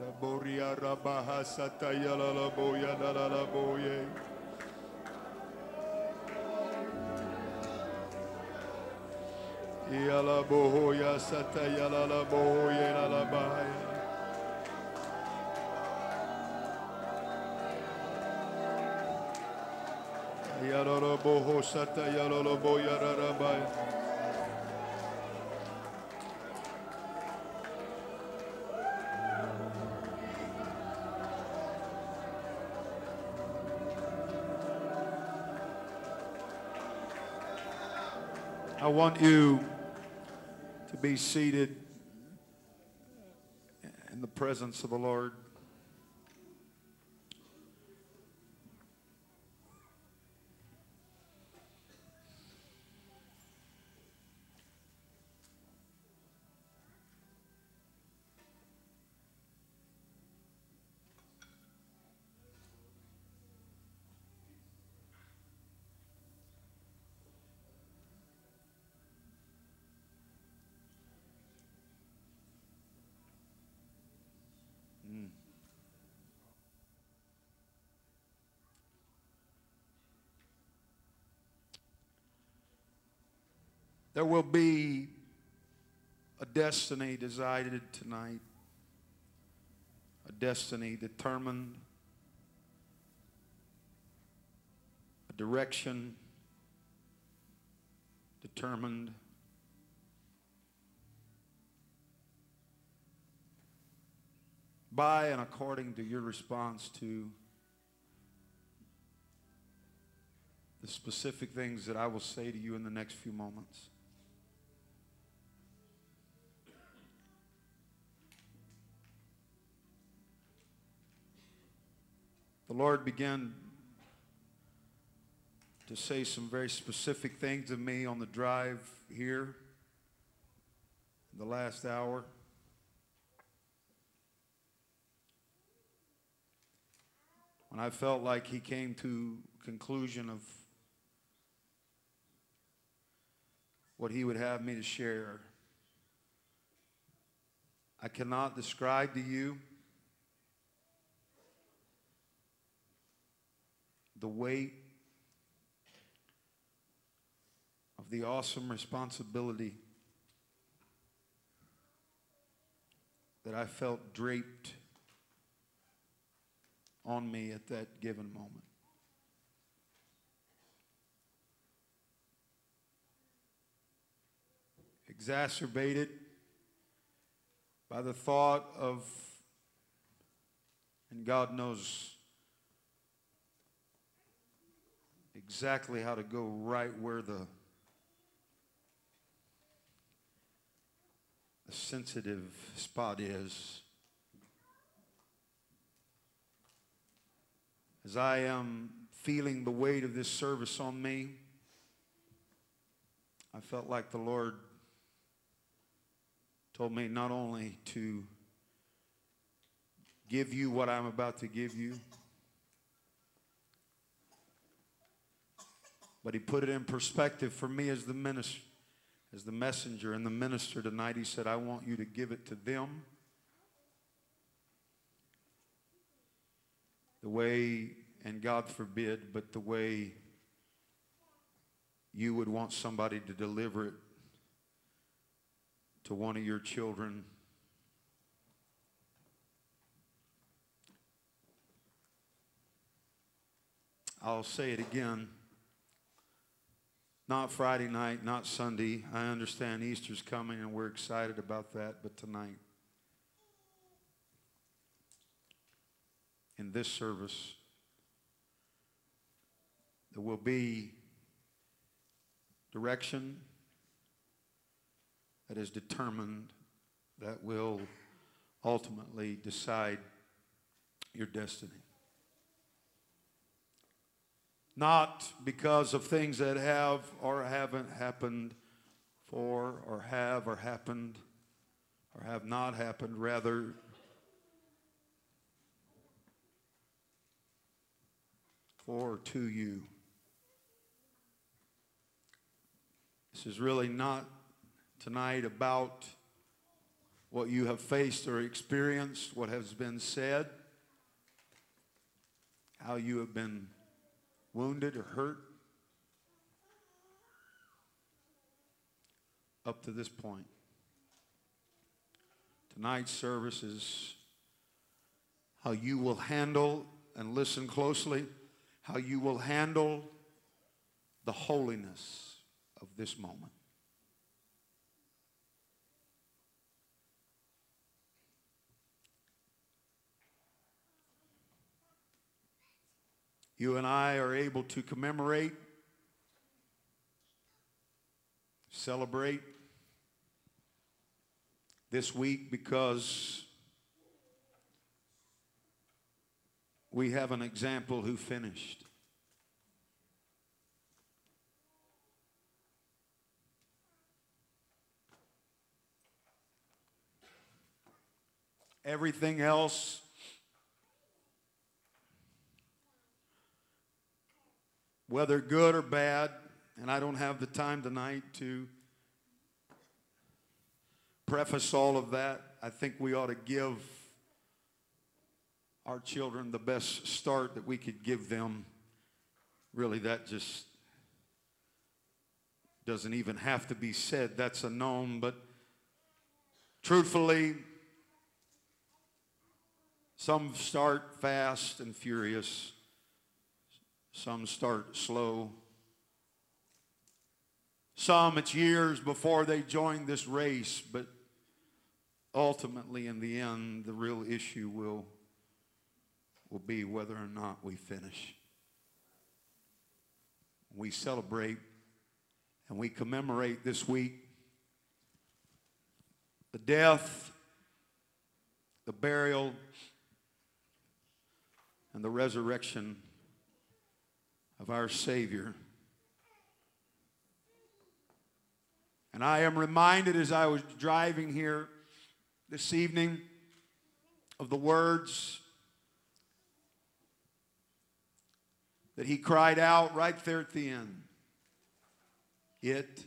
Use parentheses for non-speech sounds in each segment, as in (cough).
Raboria rabaha sataya la la boya la la la boye. Ya la bohoya sataya la la boye la la baya. Ya la la boho sataya la la want you to be seated in the presence of the Lord. There will be a destiny decided tonight, a destiny determined, a direction determined. By and according to your response to the specific things that I will say to you in the next few moments. The Lord began to say some very specific things to me on the drive here in the last hour. When I felt like he came to conclusion of what he would have me to share. I cannot describe to you the weight of the awesome responsibility that I felt draped on me at that given moment. Exacerbated by the thought of, and God knows exactly how to go right where the, the sensitive spot is. As I am feeling the weight of this service on me, I felt like the Lord told me not only to give you what I'm about to give you, but he put it in perspective for me as the minister, as the messenger and the minister tonight. He said, I want you to give it to them the way, and God forbid, but the way you would want somebody to deliver it to one of your children. I'll say it again. Not Friday night, not Sunday. I understand Easter's coming and we're excited about that, but tonight, in this service, there will be direction that is determined that will ultimately decide your destiny. Not because of things that have or haven't happened for, or have or happened, or have not happened, rather, for to you. This is really not tonight about what you have faced or experienced, what has been said, how you have been wounded or hurt up to this point. Tonight's service is how you will handle, and listen closely, how you will handle the holiness of this moment. You and I are able to commemorate, celebrate this week because we have an example who finished. Everything else whether good or bad, and I don't have the time tonight to preface all of that. I think we ought to give our children the best start that we could give them. Really, that just doesn't even have to be said. That's a known, but truthfully, some start fast and furious. Some start slow. Some it's years before they join this race, but ultimately in the end, the real issue will, will be whether or not we finish. We celebrate and we commemorate this week the death, the burial, and the resurrection of our Savior. And I am reminded as I was driving here this evening of the words that he cried out right there at the end. It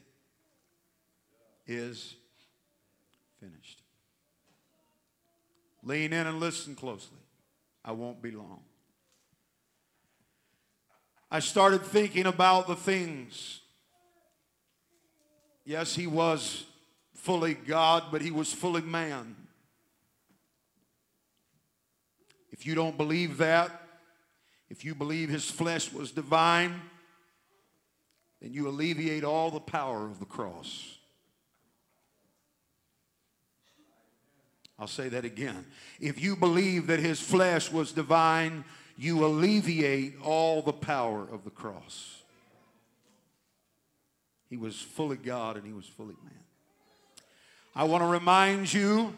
is finished. Lean in and listen closely. I won't be long. I started thinking about the things. Yes, he was fully God, but he was fully man. If you don't believe that, if you believe his flesh was divine, then you alleviate all the power of the cross. I'll say that again. If you believe that his flesh was divine, you alleviate all the power of the cross. He was fully God and he was fully man. I want to remind you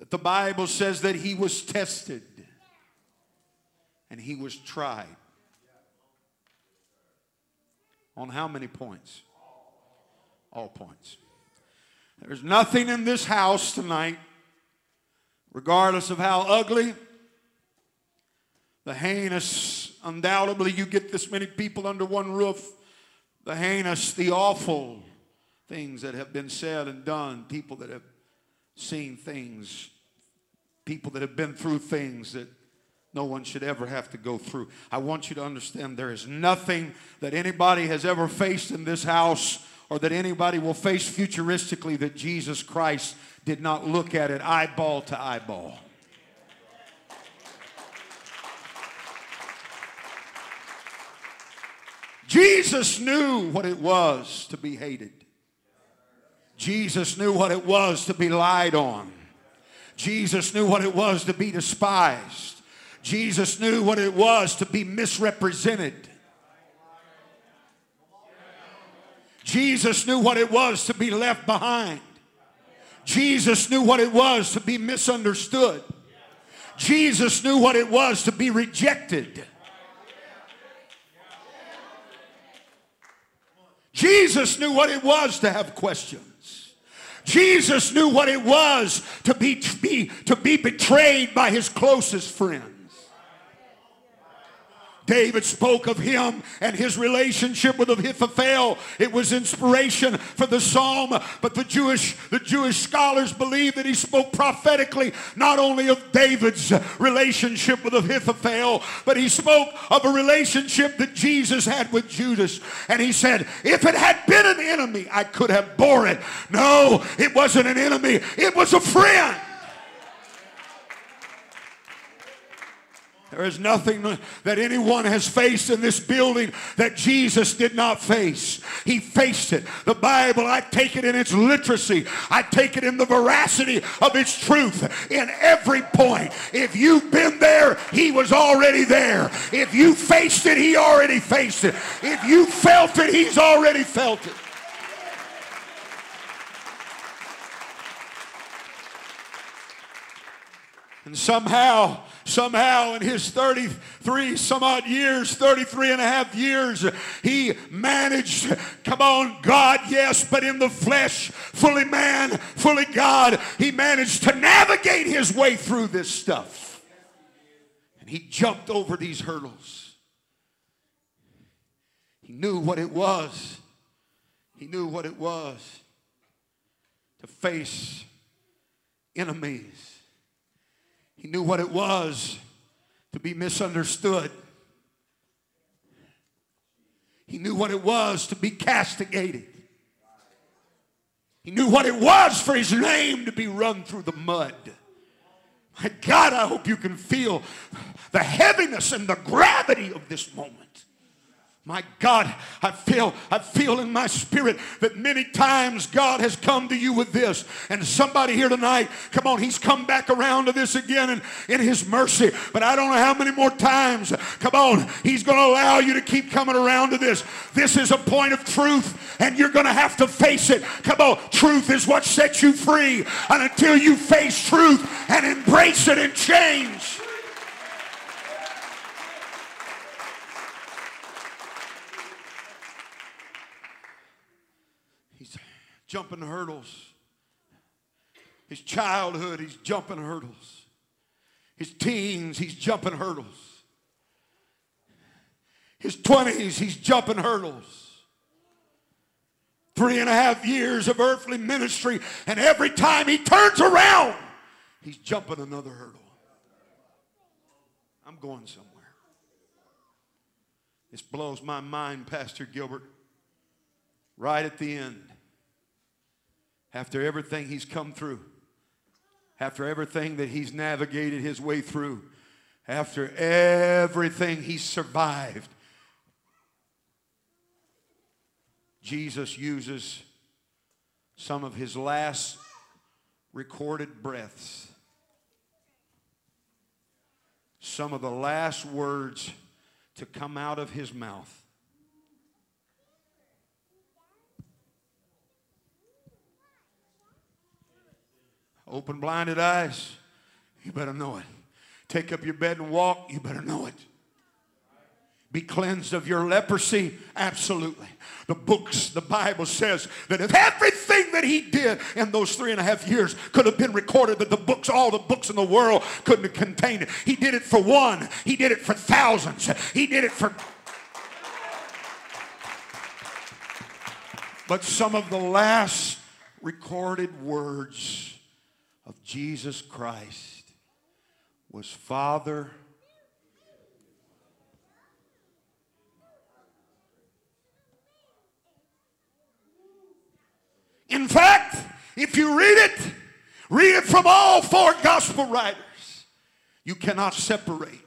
that the Bible says that he was tested and he was tried. On how many points? All points. There's nothing in this house tonight, regardless of how ugly the heinous, undoubtedly, you get this many people under one roof. The heinous, the awful things that have been said and done, people that have seen things, people that have been through things that no one should ever have to go through. I want you to understand there is nothing that anybody has ever faced in this house or that anybody will face futuristically that Jesus Christ did not look at it eyeball to eyeball. Jesus knew what it was to be hated. Jesus knew what it was to be lied on. Jesus knew what it was to be despised. Jesus knew what it was to be misrepresented. Jesus knew what it was to be left behind. Jesus knew what it was to be misunderstood. Jesus knew what it was to be rejected. Jesus knew what it was to have questions. Jesus knew what it was to be, to be, to be betrayed by his closest friends. David spoke of him and his relationship with Ahithophel. It was inspiration for the psalm, but the Jewish, the Jewish scholars believe that he spoke prophetically not only of David's relationship with Ahithophel, but he spoke of a relationship that Jesus had with Judas. And he said, if it had been an enemy, I could have bore it. No, it wasn't an enemy. It was a friend. There is nothing that anyone has faced in this building that Jesus did not face. He faced it. The Bible, I take it in its literacy. I take it in the veracity of its truth in every point. If you've been there, he was already there. If you faced it, he already faced it. If you felt it, he's already felt it. And somehow, somehow in his 33 some odd years, 33 and a half years, he managed, come on, God, yes, but in the flesh, fully man, fully God, he managed to navigate his way through this stuff. And he jumped over these hurdles. He knew what it was. He knew what it was to face enemies he knew what it was to be misunderstood. He knew what it was to be castigated. He knew what it was for his name to be run through the mud. My God, I hope you can feel the heaviness and the gravity of this moment. My God, I feel, I feel in my spirit that many times God has come to you with this. And somebody here tonight, come on, he's come back around to this again in, in his mercy. But I don't know how many more times, come on, he's going to allow you to keep coming around to this. This is a point of truth, and you're going to have to face it. Come on, truth is what sets you free. And until you face truth and embrace it and change, jumping hurdles. His childhood, he's jumping hurdles. His teens, he's jumping hurdles. His 20s, he's jumping hurdles. Three and a half years of earthly ministry, and every time he turns around, he's jumping another hurdle. I'm going somewhere. This blows my mind, Pastor Gilbert. Right at the end, after everything he's come through, after everything that he's navigated his way through, after everything he's survived, Jesus uses some of his last recorded breaths, some of the last words to come out of his mouth Open blinded eyes, you better know it. Take up your bed and walk, you better know it. Be cleansed of your leprosy? Absolutely. The books, the Bible says that if everything that he did in those three and a half years could have been recorded, that the books, all the books in the world couldn't have contained it. He did it for one, he did it for thousands, he did it for. But some of the last recorded words of Jesus Christ was Father, In fact, if you read it, read it from all four gospel writers. You cannot separate,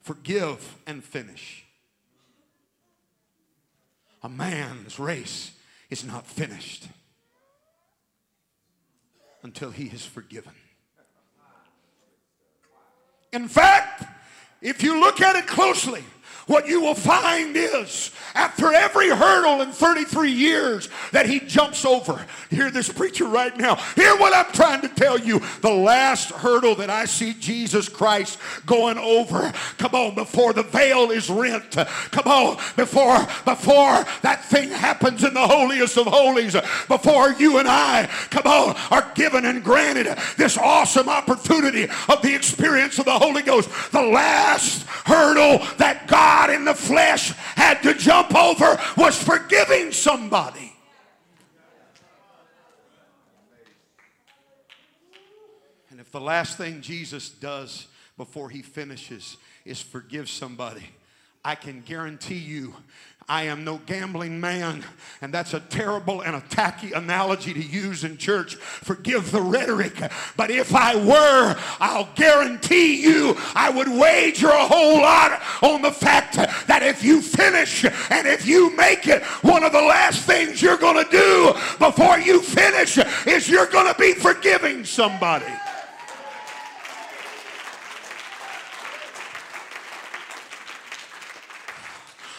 forgive, and finish. A man's race is not finished until he is forgiven. In fact, if you look at it closely, what you will find is after every hurdle in 33 years that he jumps over, hear this preacher right now, hear what I'm trying to tell you. The last hurdle that I see Jesus Christ going over, come on, before the veil is rent, come on, before, before that thing happens in the holiest of holies, before you and I, come on, are given and granted this awesome opportunity of the experience of the Holy Ghost. The last hurdle that God in the flesh had to jump over was forgiving somebody. And if the last thing Jesus does before he finishes is forgive somebody, I can guarantee you I am no gambling man. And that's a terrible and a tacky analogy to use in church. Forgive the rhetoric. But if I were, I'll guarantee you I would wager a whole lot on the fact that if you finish and if you make it, one of the last things you're going to do before you finish is you're going to be forgiving somebody.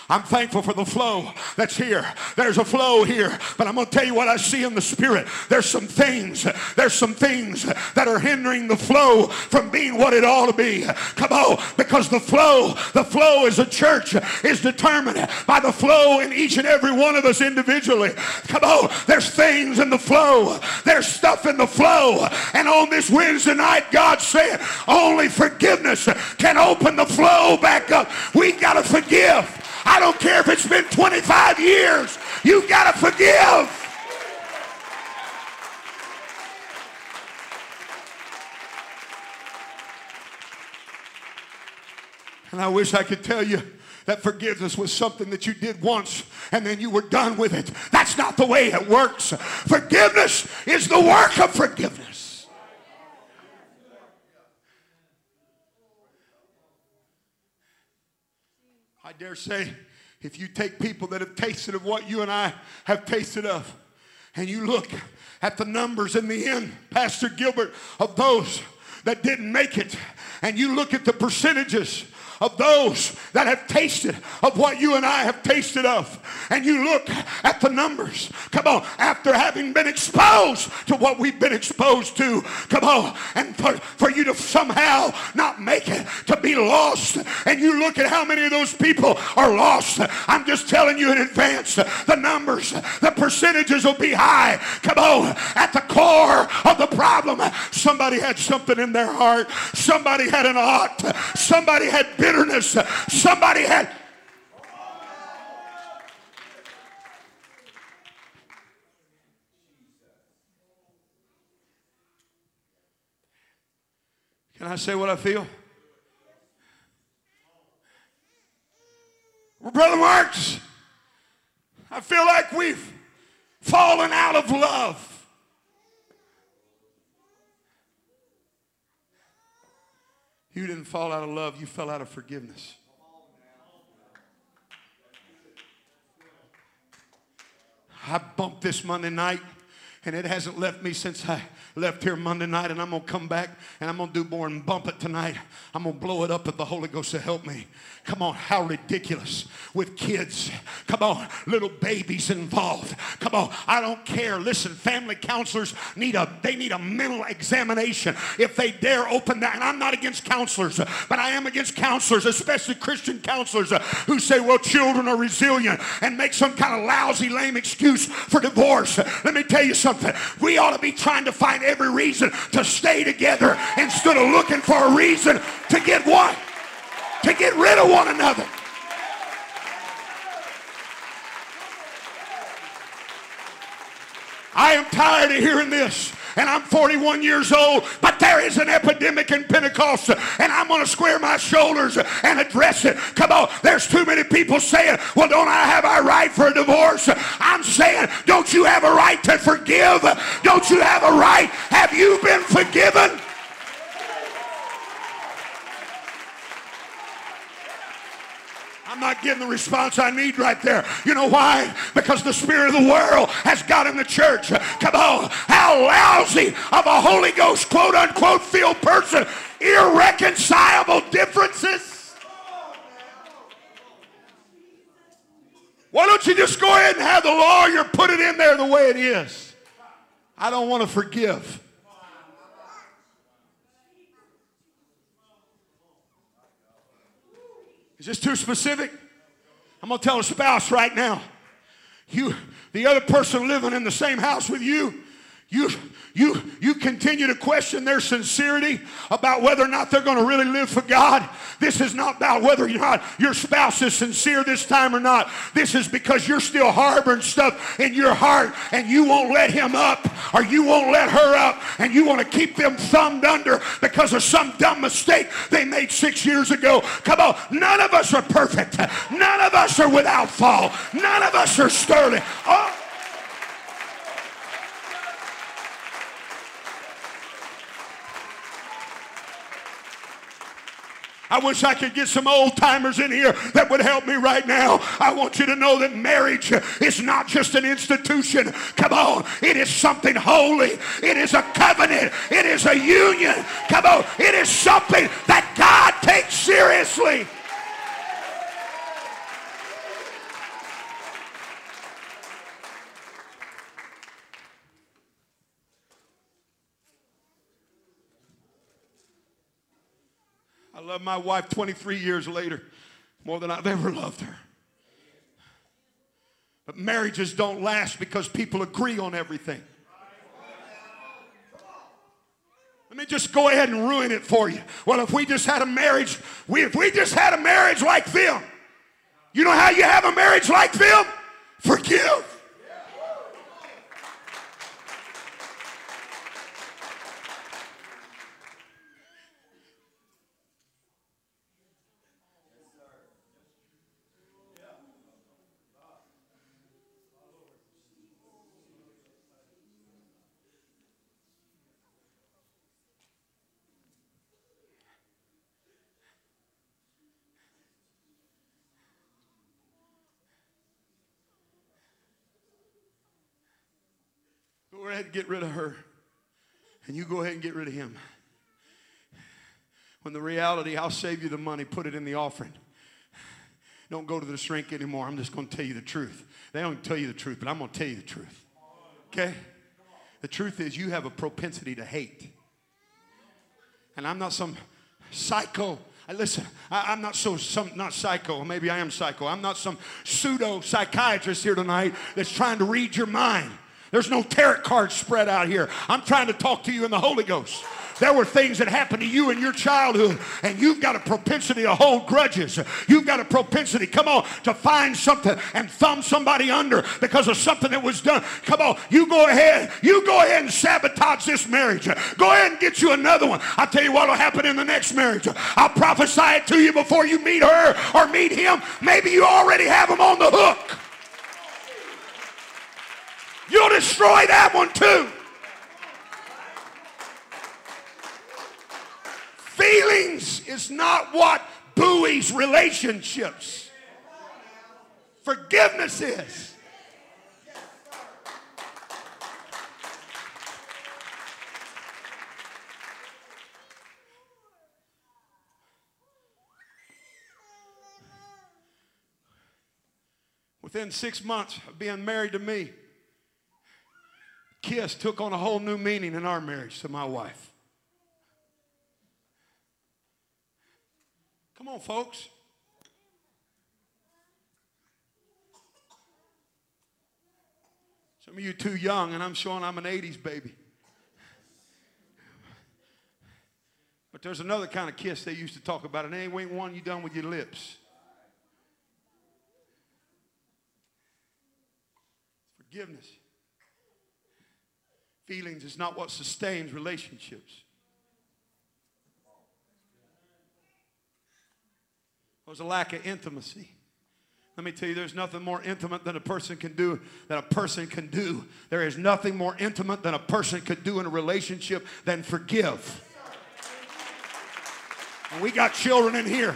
I'm thankful for the flow that's here. There's a flow here. But I'm going to tell you what I see in the spirit. There's some things, there's some things that are hindering the flow from being what it ought to be. Come on, because the flow, the flow as a church is determined by the flow in each and every one of us individually. Come on, there's things in the flow. There's stuff in the flow. And on this Wednesday night, God said, only forgiveness can open the flow back up. We got to forgive. I don't care if it's been 25 years. You've got to forgive. And I wish I could tell you that forgiveness was something that you did once and then you were done with it. That's not the way it works. Forgiveness is the work of forgiveness. I dare say, if you take people that have tasted of what you and I have tasted of, and you look at the numbers in the end, Pastor Gilbert, of those that didn't make it, and you look at the percentages of those that have tasted of what you and I have tasted of. And you look at the numbers. Come on. After having been exposed to what we've been exposed to. Come on. And for, for you to somehow not make it, to be lost. And you look at how many of those people are lost. I'm just telling you in advance, the numbers, the percentages will be high. Come on. At the core of the problem, somebody had something in their heart. Somebody had an ought. Somebody had bitterness. Somebody had. Can I say what I feel? Brother Marks, I feel like we've fallen out of love. You didn't fall out of love, you fell out of forgiveness. I bumped this Monday night, and it hasn't left me since I left here Monday night, and I'm going to come back and I'm going to do more and bump it tonight. I'm going to blow it up if the Holy Ghost will help me. Come on, how ridiculous with kids. Come on, little babies involved. Come on, I don't care. Listen, family counselors need a they need a mental examination if they dare open that. And I'm not against counselors, but I am against counselors, especially Christian counselors who say, well, children are resilient and make some kind of lousy, lame excuse for divorce. Let me tell you something. We ought to be trying to find every reason to stay together instead of looking for a reason to get what? To get rid of one another. I am tired of hearing this and I'm 41 years old, but there is an epidemic in Pentecost, and I'm going to square my shoulders and address it. Come on, there's too many people saying, well, don't I have a right for a divorce? I'm saying, don't you have a right to forgive? Don't you have a right? Have you been forgiven? I'm not getting the response I need right there. You know why? Because the spirit of the world has got in the church. Come on. How lousy of a Holy Ghost quote unquote filled person. Irreconcilable differences. Why don't you just go ahead and have the lawyer put it in there the way it is? I don't want to forgive. Is this too specific? I'm going to tell a spouse right now. You, the other person living in the same house with you, you, you, you continue to question their sincerity about whether or not they're going to really live for God. This is not about whether or not your spouse is sincere this time or not. This is because you're still harboring stuff in your heart and you won't let him up or you won't let her up and you want to keep them thumbed under because of some dumb mistake they made six years ago. Come on, none of us are perfect. None of us are without fall. None of us are sterling. Oh, I wish I could get some old timers in here that would help me right now. I want you to know that marriage is not just an institution. Come on. It is something holy. It is a covenant. It is a union. Come on. It is something that God takes seriously. I love my wife 23 years later more than I've ever loved her. But marriages don't last because people agree on everything. Let me just go ahead and ruin it for you. Well, if we just had a marriage, we, if we just had a marriage like them, you know how you have a marriage like them? Forgive. Go ahead and get rid of her. And you go ahead and get rid of him. When the reality, I'll save you the money, put it in the offering. Don't go to the shrink anymore. I'm just going to tell you the truth. They don't tell you the truth, but I'm going to tell you the truth. Okay? The truth is, you have a propensity to hate. And I'm not some psycho. Listen, I, am not so some not psycho. Maybe I am psycho. I'm not some pseudo psychiatrist here tonight that's trying to read your mind. There's no tarot cards spread out here. I'm trying to talk to you in the Holy Ghost. There were things that happened to you in your childhood, and you've got a propensity to hold grudges. You've got a propensity, come on, to find something and thumb somebody under because of something that was done. Come on, you go ahead. You go ahead and sabotage this marriage. Go ahead and get you another one. I'll tell you what will happen in the next marriage. I'll prophesy it to you before you meet her or meet him. Maybe you already have them on the hook. You'll destroy that one too. Feelings is not what buoys relationships. Forgiveness is. Within six months of being married to me, kiss took on a whole new meaning in our marriage to my wife. Come on, folks. Some of you too young, and I'm showing I'm an 80s baby. But there's another kind of kiss they used to talk about, and it ain't one you done with your lips. Forgiveness. Feelings is not what sustains relationships. There's a lack of intimacy. Let me tell you, there's nothing more intimate than a person can do, than a person can do. There is nothing more intimate than a person could do in a relationship than forgive. And we got children in here.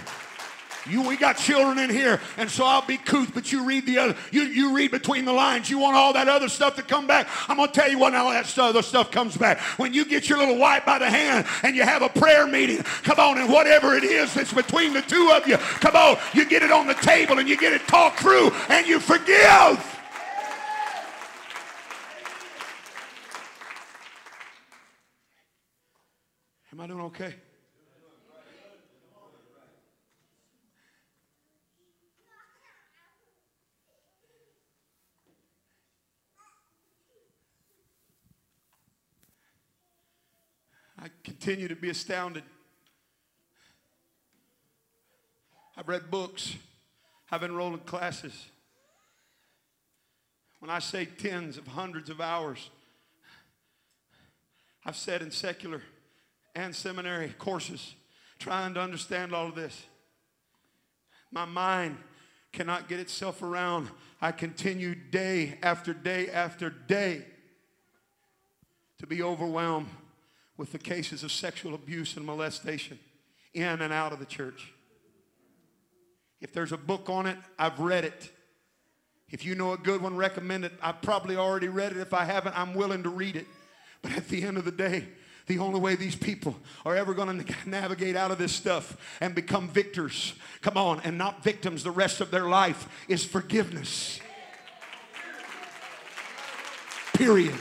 You, we got children in here, and so I'll be couth, but you read the other, you, you read between the lines. You want all that other stuff to come back. I'm gonna tell you what all that other stuff comes back. When you get your little wife by the hand and you have a prayer meeting, come on, and whatever it is that's between the two of you, come on, you get it on the table and you get it talked through and you forgive. Am I doing okay? I continue to be astounded. I've read books, I've enrolled in classes. When I say tens of hundreds of hours, I've sat in secular and seminary courses trying to understand all of this. My mind cannot get itself around. I continue day after day after day to be overwhelmed with the cases of sexual abuse and molestation in and out of the church. If there's a book on it, I've read it. If you know a good one, recommend it. I've probably already read it. If I haven't, I'm willing to read it. But at the end of the day, the only way these people are ever going (laughs) to navigate out of this stuff and become victors, come on, and not victims the rest of their life is forgiveness. Period.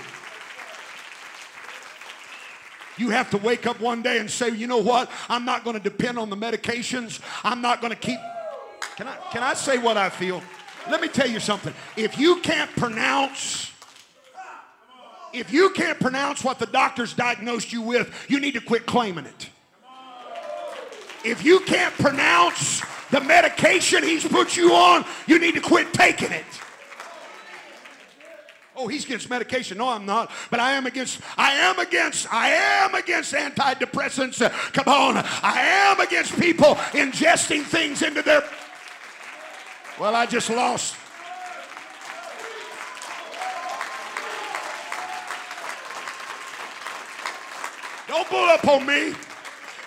You have to wake up one day and say, you know what? I'm not going to depend on the medications. I'm not going to keep. Can I, can I say what I feel? Let me tell you something. If you can't pronounce if you can't pronounce what the doctor's diagnosed you with, you need to quit claiming it. If you can't pronounce the medication he's put you on, you need to quit taking it. Oh, he's against medication. No, I'm not. But I am against, I am against, I am against antidepressants. Come on. I am against people ingesting things into their. Well, I just lost Don't bull up on me.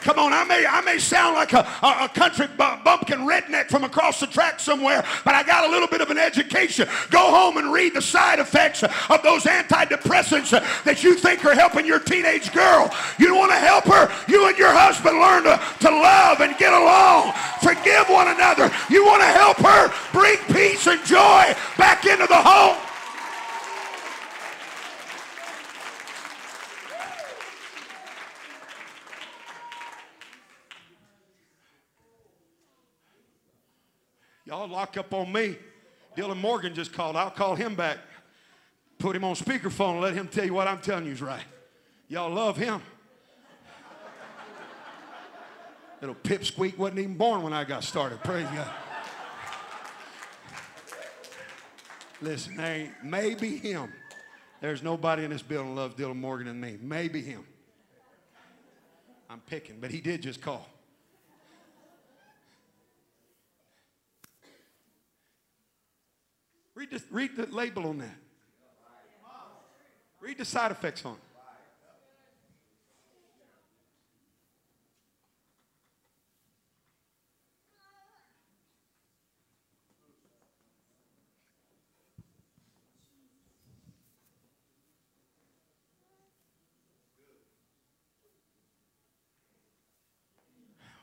Come on, I may, I may sound like a, a, a country bumpkin redneck from across the track somewhere, but I got a little bit of an education. Go home and read the side effects of those antidepressants that you think are helping your teenage girl. You want to help her? You and your husband learn to, to love and get along. Forgive one another. You want to help her bring peace and joy back into the home. Y'all lock up on me. Dylan Morgan just called. I'll call him back. Put him on speakerphone and let him tell you what I'm telling you is right. Y'all love him. Little pipsqueak wasn't even born when I got started. Praise God. Listen, ain't maybe him. There's nobody in this building loves Dylan Morgan and me. Maybe him. I'm picking, but he did just call. Read the, read the label on that. Read the side effects on it.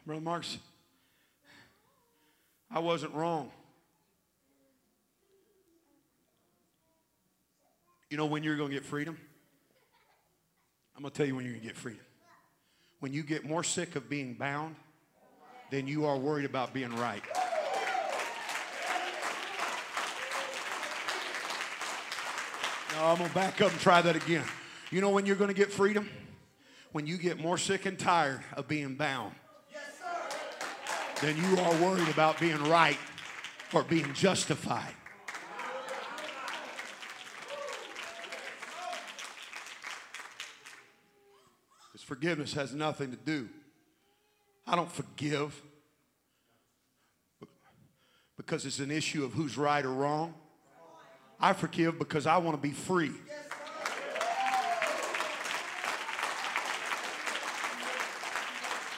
Brother Marks, I wasn't wrong. You know when you're going to get freedom? I'm going to tell you when you're going to get freedom. When you get more sick of being bound than you are worried about being right. I'm going to back up and try that again. You know when you're going to get freedom? When you get more sick and tired of being bound than you are worried about being right or being justified. Forgiveness has nothing to do. I don't forgive because it's an issue of who's right or wrong. I forgive because I want to be free.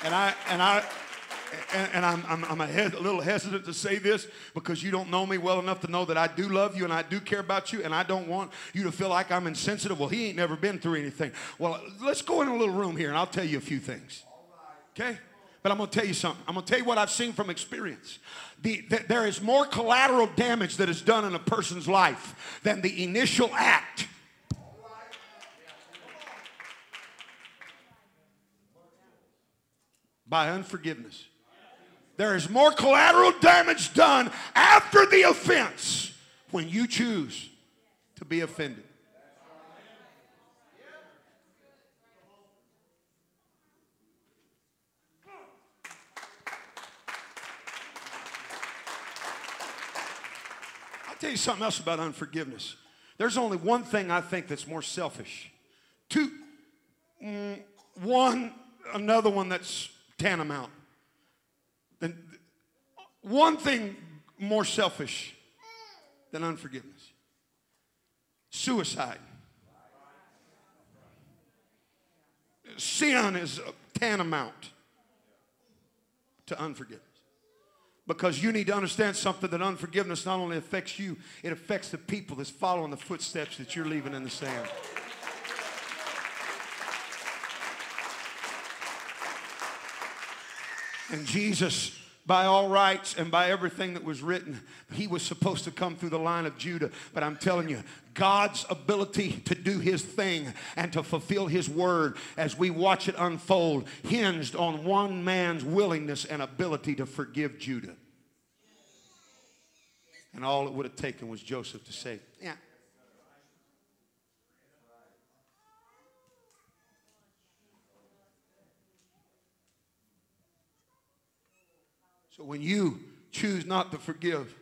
And I and I and, and I'm, I'm, I'm a, hes- a little hesitant to say this because you don't know me well enough to know that I do love you and I do care about you and I don't want you to feel like I'm insensitive. Well, he ain't never been through anything. Well, let's go in a little room here and I'll tell you a few things. Okay? But I'm going to tell you something. I'm going to tell you what I've seen from experience. The, the, there is more collateral damage that is done in a person's life than the initial act. By unforgiveness. There is more collateral damage done after the offense when you choose to be offended. I'll tell you something else about unforgiveness. There's only one thing I think that's more selfish. Two, mm, one, another one that's tantamount. Then one thing more selfish than unforgiveness. Suicide. Sin is tantamount to unforgiveness. Because you need to understand something that unforgiveness not only affects you, it affects the people that's following the footsteps that you're leaving in the sand. And Jesus, by all rights and by everything that was written, he was supposed to come through the line of Judah. But I'm telling you, God's ability to do his thing and to fulfill his word as we watch it unfold hinged on one man's willingness and ability to forgive Judah. And all it would have taken was Joseph to say, Yeah. So when you choose not to forgive,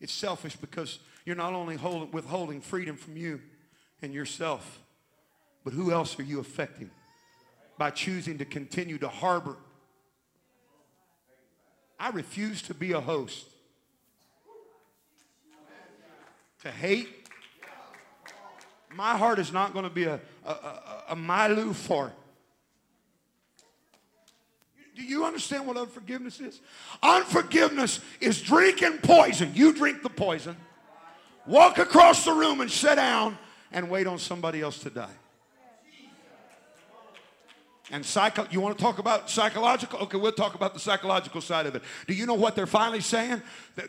it's selfish because you're not only hold, withholding freedom from you and yourself, but who else are you affecting by choosing to continue to harbor? I refuse to be a host. To hate. My heart is not going to be a, a, a, a Milu for do you understand what unforgiveness is? Unforgiveness is drinking poison. You drink the poison, walk across the room and sit down and wait on somebody else to die. And psycho, you want to talk about psychological? Okay, we'll talk about the psychological side of it. Do you know what they're finally saying?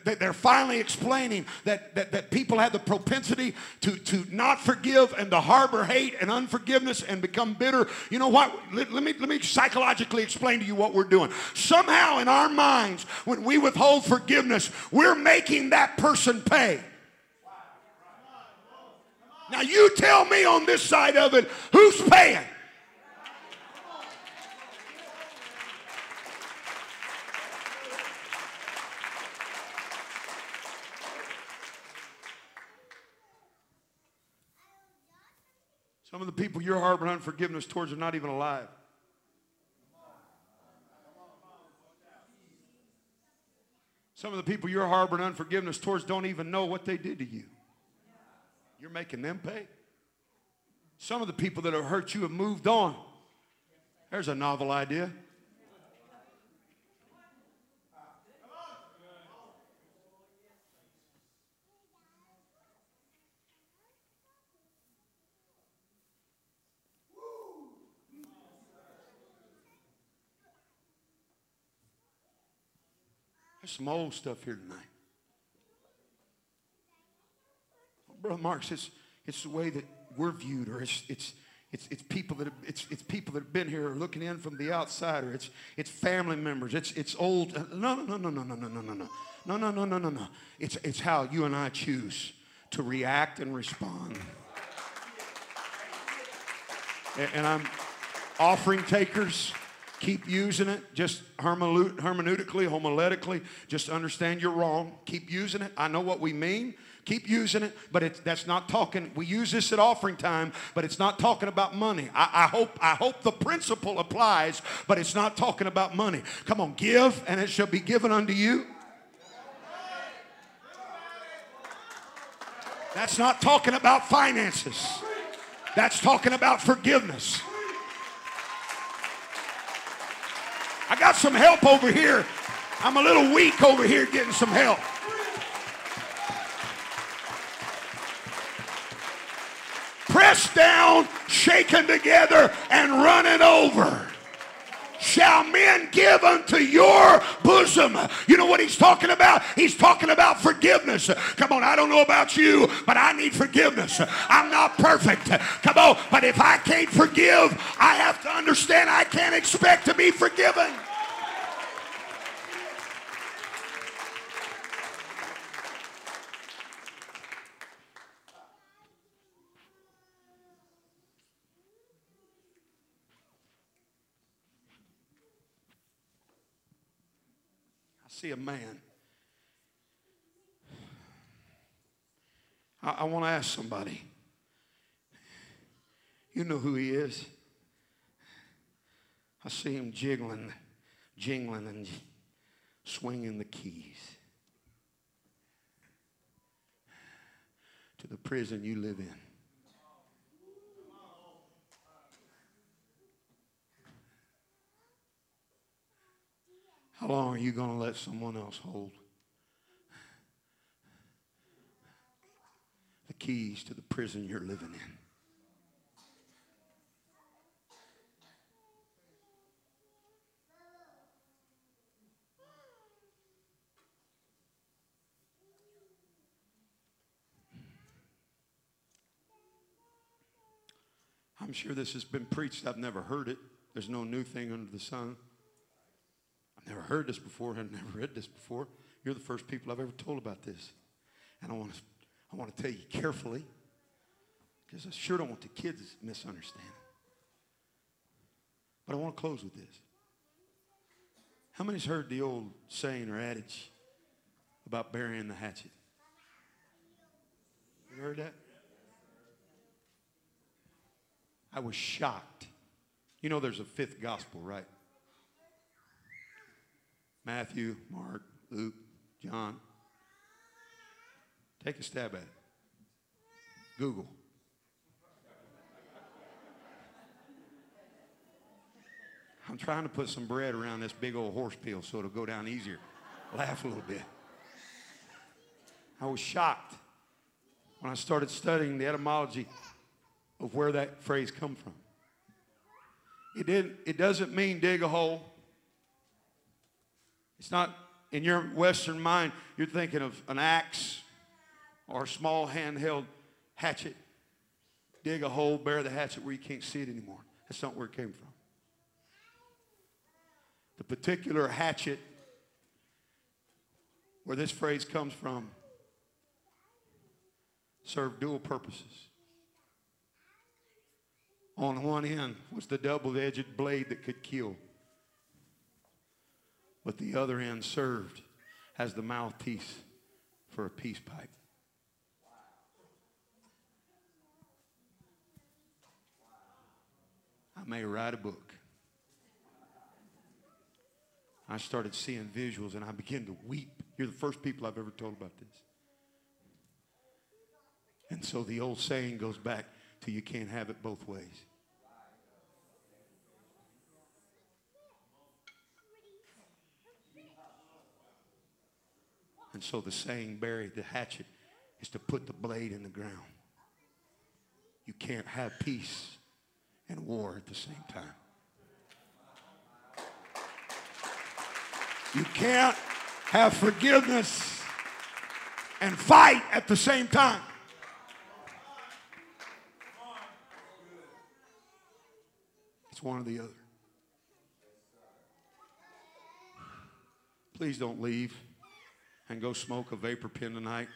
They're finally explaining that, that, that people have the propensity to, to not forgive and to harbor hate and unforgiveness and become bitter. You know what? Let, let, me, let me psychologically explain to you what we're doing. Somehow in our minds, when we withhold forgiveness, we're making that person pay. Now you tell me on this side of it, who's paying? Some of the people you're harboring unforgiveness towards are not even alive. Some of the people you're harboring unforgiveness towards don't even know what they did to you. You're making them pay. Some of the people that have hurt you have moved on. There's a novel idea. There's some old stuff here tonight. Brother Marks, it's, it's the way that we're viewed, or it's, it's, it's, it's, people that have, it's, it's people that have been here or looking in from the outside, or it's, it's family members. It's, it's old. No, no, no, no, no, no, no, no, no. No, no, no, no, no, no. It's, it's how you and I choose to react and respond. And I'm offering takers. Keep using it. Just hermeneutically, homiletically. Just understand you're wrong. Keep using it. I know what we mean. Keep using it, but that's not talking. We use this at offering time, but it's not talking about money. I, I, hope I hope the principle applies, but it's not talking about money. Come on, give, and it shall be given unto you. That's not talking about finances. That's talking about forgiveness. I got some help over here. I'm a little weak over here getting some help. Pressed down, shaken together, and running over shall men give unto your bosom. You know what he's talking about? He's talking about forgiveness. Come on, I don't know about you, but I need forgiveness. I'm not perfect. Come on, but if I can't forgive, I have to understand I can't expect to be forgiven. See a man. I, I want to ask somebody. You know who he is. I see him jiggling, jingling, and swinging the keys to the prison you live in. How long are you going to let someone else hold the keys to the prison you're living in? I'm sure this has been preached. I've never heard it. There's no new thing under the sun. Never heard this before. I've never read this before. You're the first people I've ever told about this. And I want to, I want to tell you carefully because I sure don't want the kids misunderstanding. But I want to close with this. How many's heard the old saying or adage about burying the hatchet? You heard that? I was shocked. You know there's a fifth gospel, right? Matthew, Mark, Luke, John. Take a stab at it. Google. I'm trying to put some bread around this big old horse peel so it'll go down easier. Laugh a little bit. I was shocked when I started studying the etymology of where that phrase come from. It didn't it doesn't mean dig a hole. It's not in your Western mind, you're thinking of an axe or a small handheld hatchet. Dig a hole, bury the hatchet where you can't see it anymore. That's not where it came from. The particular hatchet where this phrase comes from served dual purposes. On one end was the double edged blade that could kill but the other end served as the mouthpiece for a peace pipe. I may write a book. I started seeing visuals and I began to weep. You're the first people I've ever told about this. And so the old saying goes back to you can't have it both ways. And so the saying, bury the hatchet, is to put the blade in the ground. You can't have peace and war at the same time. You can't have forgiveness and fight at the same time. It's one or the other. Please don't leave and go smoke a vapor pen tonight.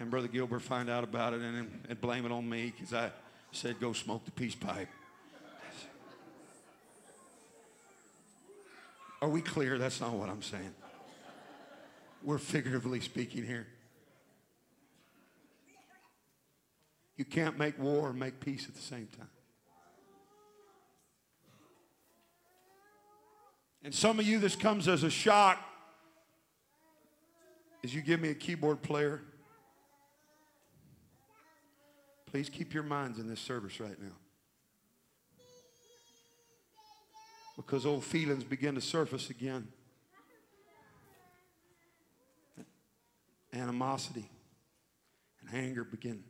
And Brother Gilbert find out about it and, and blame it on me because I said go smoke the peace pipe. Are we clear? That's not what I'm saying. We're figuratively speaking here. You can't make war and make peace at the same time. And some of you, this comes as a shock as you give me a keyboard player. Please keep your minds in this service right now. because old feelings begin to surface again. Animosity and anger begin.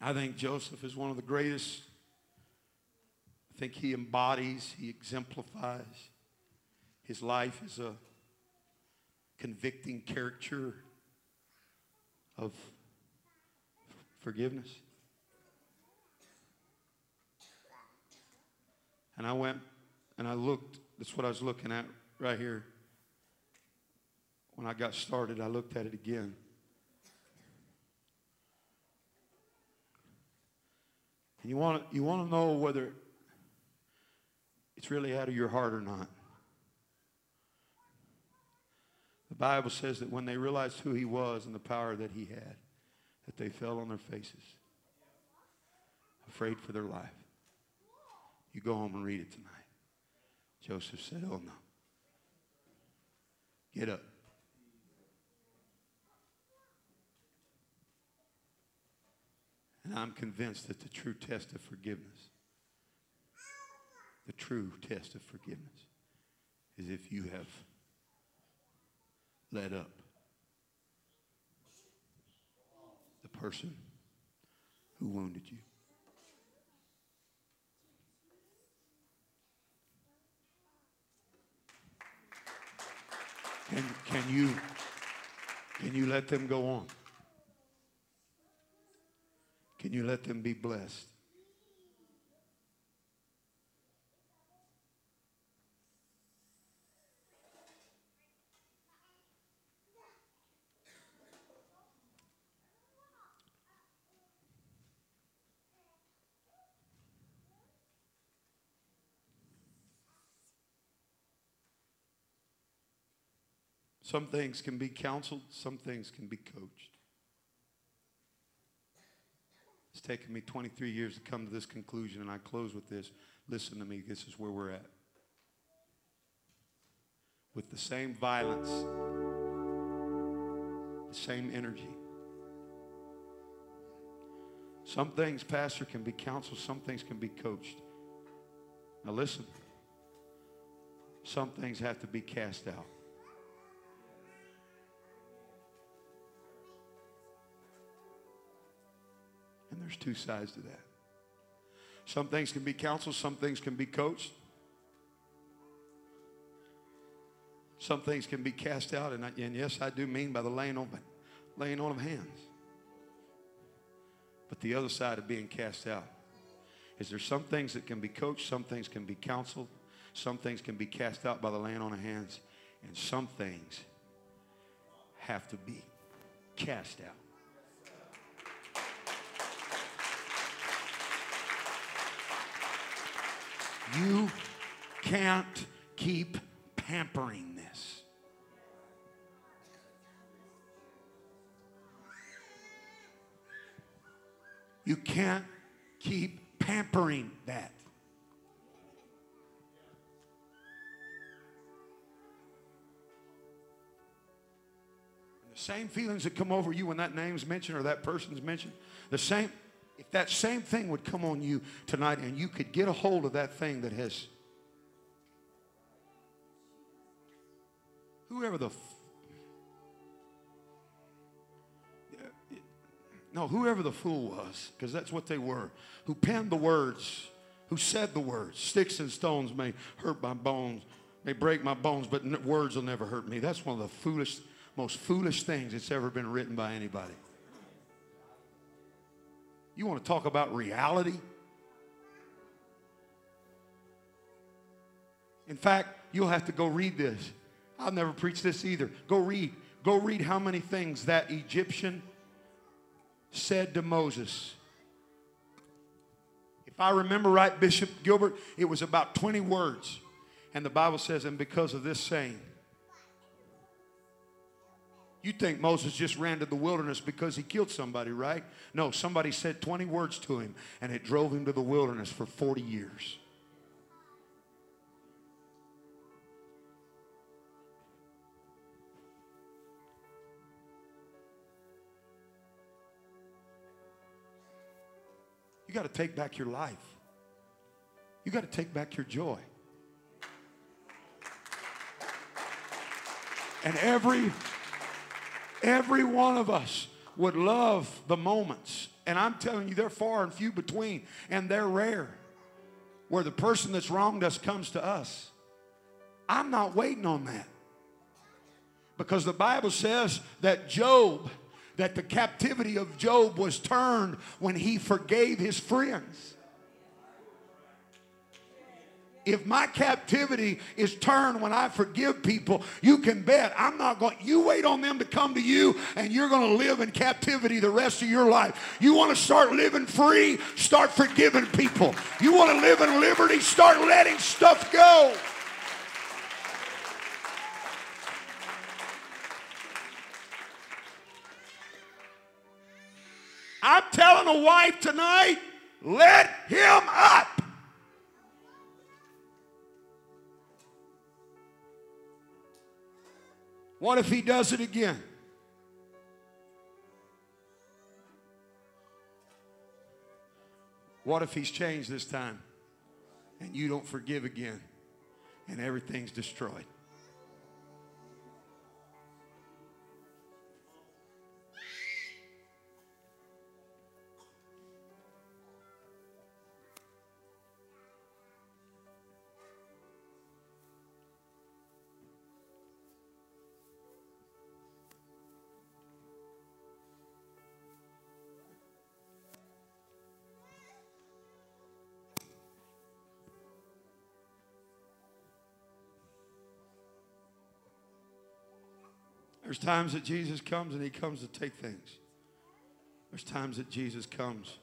I think Joseph is one of the greatest. Think he embodies, he exemplifies. His life is a convicting caricature of forgiveness. And I went and I looked, that's what I was looking at right here. When I got started, I looked at it again. And you want, you want to know whether it's really out of your heart or not. The Bible says that when they realized who he was and the power that he had, that they fell on their faces, afraid for their life. You go home and read it tonight. Joseph said, Oh no. Get up. And I'm convinced that the true test of forgiveness, the true test of forgiveness, is if you have let up the person who wounded you. Can, can you can you let them go on? Can you let them be blessed? Some things can be counseled, some things can be coached. It's taken me 23 years to come to this conclusion, and I close with this. Listen to me, this is where we're at. With the same violence, the same energy. Some things, Pastor, can be counseled, some things can be coached. Now listen, some things have to be cast out. And there's two sides to that. Some things can be counseled, some things can be coached. Some things can be cast out, and, I, and yes, I do mean by the laying on, laying on of hands. But the other side of being cast out is there some things that can be coached, some things can be counseled, some things can be cast out by the laying on of hands, and some things have to be cast out. You can't keep pampering this. You can't keep pampering that. And the same feelings that come over you when that name's mentioned or that person's mentioned, the same that same thing would come on you tonight and you could get a hold of that thing that has whoever the no whoever the fool was because that's what they were who penned the words who said the words sticks and stones may hurt my bones may break my bones but words will never hurt me. That's one of the foolish most foolish things that's ever been written by anybody you want to talk about reality? In fact, you'll have to go read this. I'll never preach this either. Go read. Go read how many things that Egyptian said to Moses. If I remember right, Bishop Gilbert, it was about 20 words. And the Bible says, and because of this saying, you think Moses just ran to the wilderness because he killed somebody, right? No, somebody said 20 words to him and it drove him to the wilderness for 40 years. You got to take back your life. You got to take back your joy. And every every one of us would love the moments. And I'm telling you, they're far and few between, and they're rare. Where the person that's wronged us comes to us. I'm not waiting on that. Because the Bible says that Job, that the captivity of Job was turned when he forgave his friends. If my captivity is turned when I forgive people, you can bet I'm not going. You wait on them to come to you, and you're going to live in captivity the rest of your life. You want to start living free? Start forgiving people. You want to live in liberty? Start letting stuff go. I'm telling a wife tonight, let him up. What if he does it again? What if he's changed this time and you don't forgive again and everything's destroyed? Times that Jesus comes and he comes to take things. There's times that Jesus comes.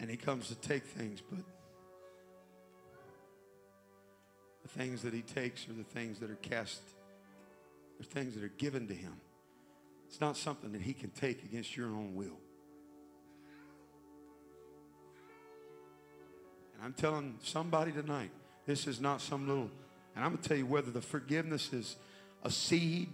And he comes to take things, but the things that he takes are the things that are cast, they're things that are given to him. It's not something that he can take against your own will. I'm telling somebody tonight, this is not some little, and I'm going to tell you whether the forgiveness is a seed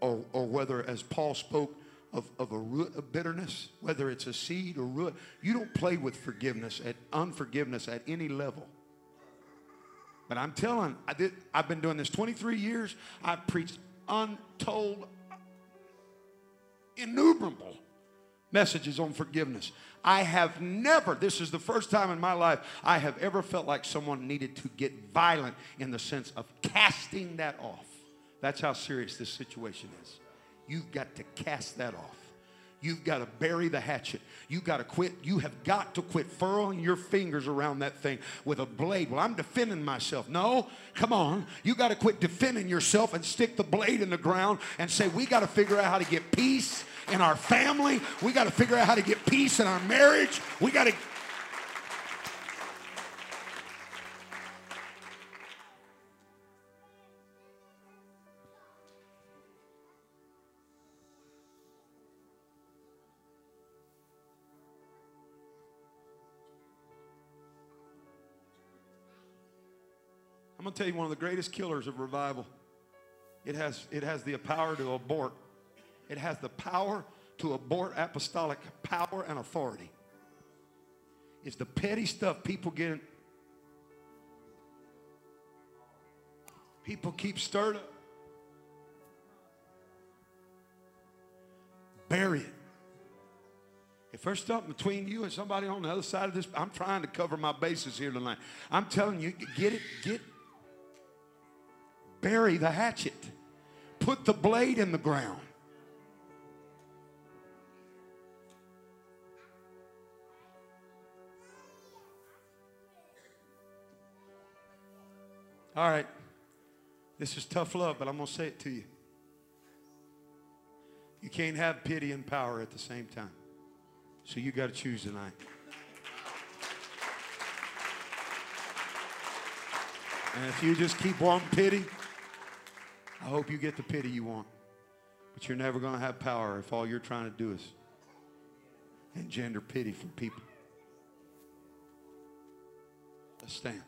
or, or whether, as Paul spoke, of, of a root of bitterness, whether it's a seed or root. You don't play with forgiveness at unforgiveness at any level. But I'm telling, I did, I've been doing this 23 years. I've preached untold, innumerable messages on forgiveness. I have never, this is the first time in my life, I have ever felt like someone needed to get violent in the sense of casting that off. That's how serious this situation is. You've got to cast that off. You've got to bury the hatchet. You've got to quit. You have got to quit furrowing your fingers around that thing with a blade. Well, I'm defending myself. No, come on. You got to quit defending yourself and stick the blade in the ground and say, we got to figure out how to get peace in our family. We got to figure out how to get peace in our marriage. We got to. Tell you one of the greatest killers of revival. It has, it has the power to abort it has the power to abort apostolic power and authority. It's the petty stuff people get. People keep stirred up. Bury it. If there's something between you and somebody on the other side of this, I'm trying to cover my bases here tonight. I'm telling you, get it, get, bury the hatchet. Put the blade in the ground. All right. This is tough love, but I'm going to say it to you. You can't have pity and power at the same time. So you got to choose tonight. And if you just keep wanting pity, I hope you get the pity you want. But you're never going to have power if all you're trying to do is engender pity from people. Let's stand.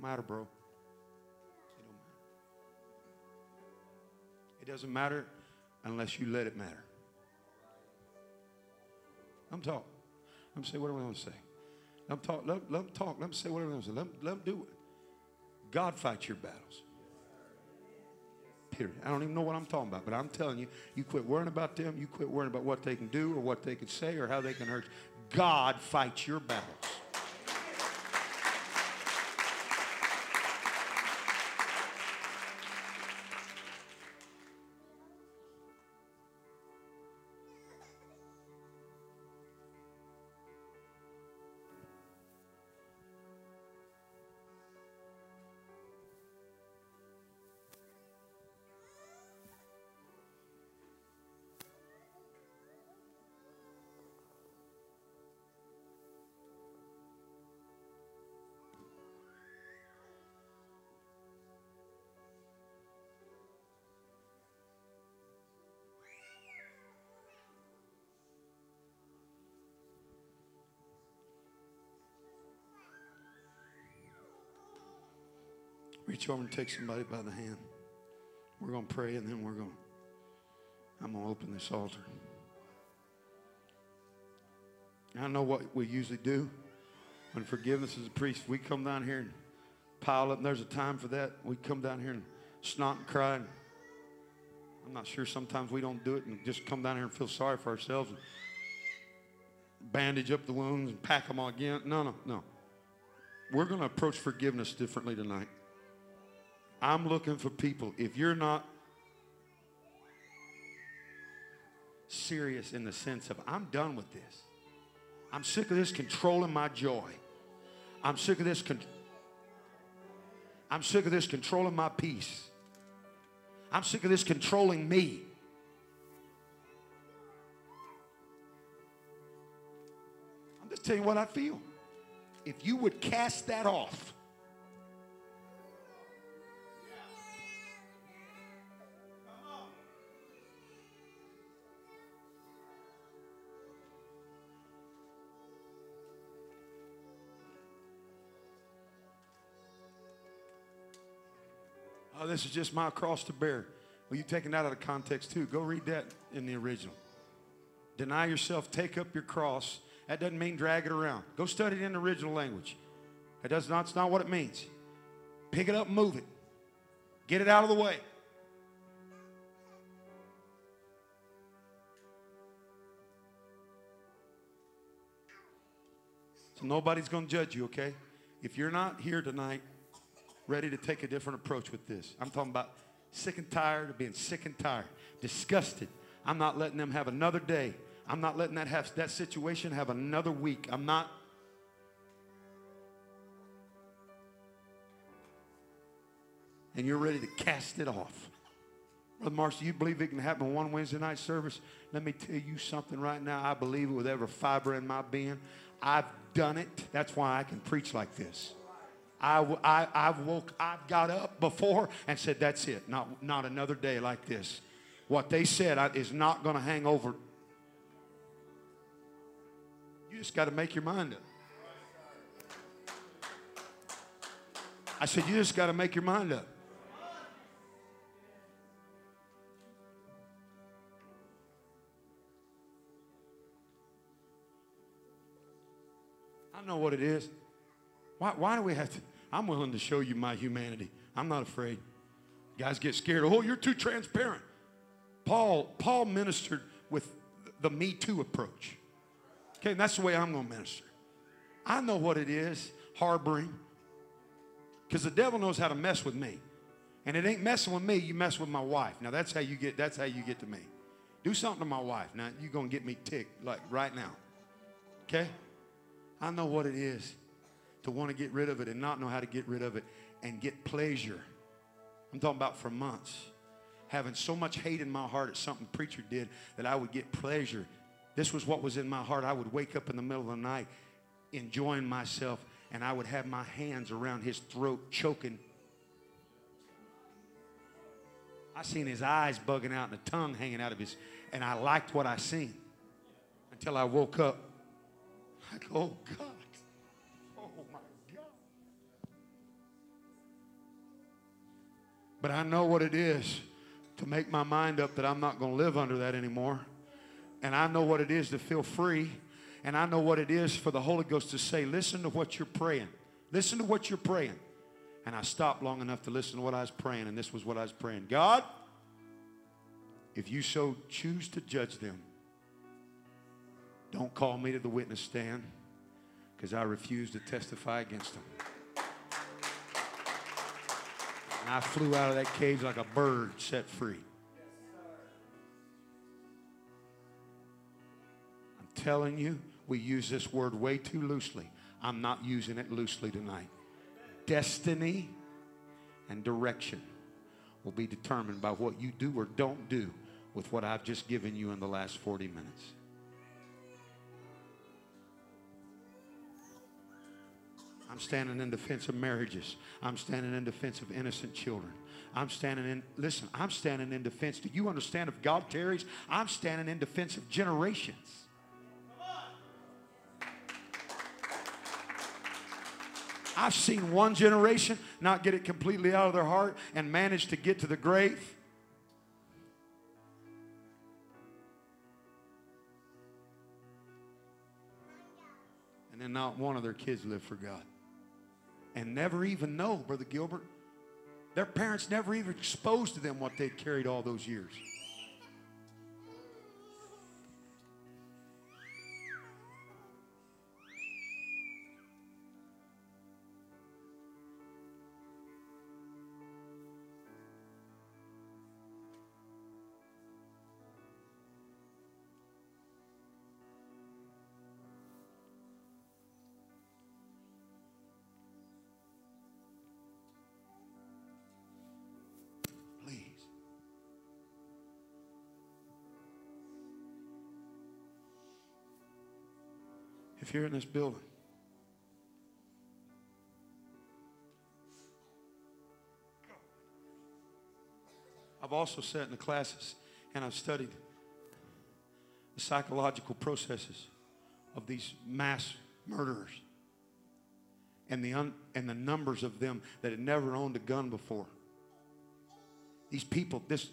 Don't matter, bro. It don't matter. It doesn't matter unless you let it matter. I'm talking. Let them say whatever I want to say. Let them talk. Let, let them talk. Let them say whatever they want to say. Let them, let do it. God fights your battles. Period. I don't even know what I'm talking about, but I'm telling you, you quit worrying about them. You quit worrying about what they can do or what they can say or how they can hurt you. God fights your battles. Over and take somebody by the hand. We're going to pray and then we're going to, I'm going to open this altar. I know what we usually do when forgiveness is a priest. We come down here and pile up, and there's a time for that. We come down here and snot and cry. And I'm not sure sometimes we don't do it and just come down here and feel sorry for ourselves and bandage up the wounds and pack them all again. No, no, no. We're going to approach forgiveness differently tonight. I'm looking for people. If you're not serious in the sense of, I'm done with this. I'm sick of this controlling my joy. I'm sick of this. I'm sick of this controlling my peace. I'm sick of this controlling me. I'm just telling you what I feel. If you would cast that off, Oh, this is just my cross to bear. Well, you taking that out of context too. Go read that in the original. Deny yourself, take up your cross. That doesn't mean drag it around. Go study it in the original language. That does not, it's not what it means. Pick it up move it. Get it out of the way. So nobody's going to judge you, okay? If you're not here tonight ready to take a different approach with this. I'm talking about sick and tired of being sick and tired, disgusted. I'm not letting them have another day. I'm not letting that have that situation have another week. I'm not and you're ready to cast it off. Brother Marshall, you believe it can happen one Wednesday night service? Let me tell you something right now. I believe it with every fiber in my being. I've done it. That's why I can preach like this. I, I, I've woke, I've got up before and said, that's it. Not, not another day like this. What they said is not going to hang over. You just got to make your mind up. I said, you just got to make your mind up. I know what it is. Why, why do we have to? I'm willing to show you my humanity. I'm not afraid. Guys get scared. Oh, you're too transparent. Paul, Paul ministered with the Me Too approach. Okay, that's the way I'm going to minister. I know what it is, harboring. Because the devil knows how to mess with me. And it ain't messing with me, you mess with my wife. Now that's how you get that's how you get to me. Do something to my wife. Now you're gonna get me ticked like right now. Okay? I know what it is to want to get rid of it and not know how to get rid of it and get pleasure. I'm talking about for months. Having so much hate in my heart at something preacher did that I would get pleasure. This was what was in my heart. I would wake up in the middle of the night enjoying myself and I would have my hands around his throat choking. I seen his eyes bugging out and the tongue hanging out of his, and I liked what I seen until I woke up. (laughs) Go, oh God. But I know what it is to make my mind up that I'm not going to live under that anymore. And I know what it is to feel free. And I know what it is for the Holy Ghost to say, listen to what you're praying. Listen to what you're praying. And I stopped long enough to listen to what I was praying. And this was what I was praying God, if you so choose to judge them, don't call me to the witness stand because I refuse to testify against them. And I flew out of that cage like a bird set free. I'm telling you, we use this word way too loosely. I'm not using it loosely tonight. Destiny and direction will be determined by what you do or don't do with what I've just given you in the last 40 minutes. I'm standing in defense of marriages. I'm standing in defense of innocent children. I'm standing in, listen, I'm standing in defense. Do you understand if God tarries? I'm standing in defense of generations. I've seen one generation not get it completely out of their heart and manage to get to the grave. And then not one of their kids live for God and never even know, Brother Gilbert. Their parents never even exposed to them what they'd carried all those years. If you're in this building, I've also sat in the classes and I've studied the psychological processes of these mass murderers and the, un, and the numbers of them that had never owned a gun before. These people, this,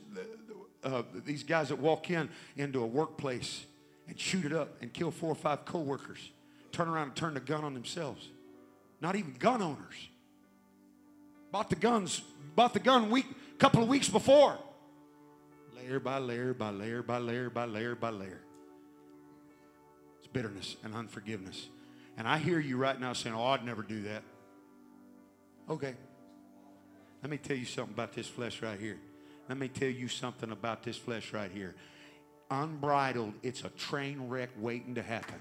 uh, these guys that walk in into a workplace and shoot it up and kill four or five coworkers turn around and turn the gun on themselves. Not even gun owners. Bought the guns, bought the gun week, couple of weeks before. Layer by layer by layer by layer by layer by layer. It's bitterness and unforgiveness. And I hear you right now saying, Oh, I'd never do that. Okay. Let me tell you something about this flesh right here. Let me tell you something about this flesh right here. Unbridled, it's a train wreck waiting to happen.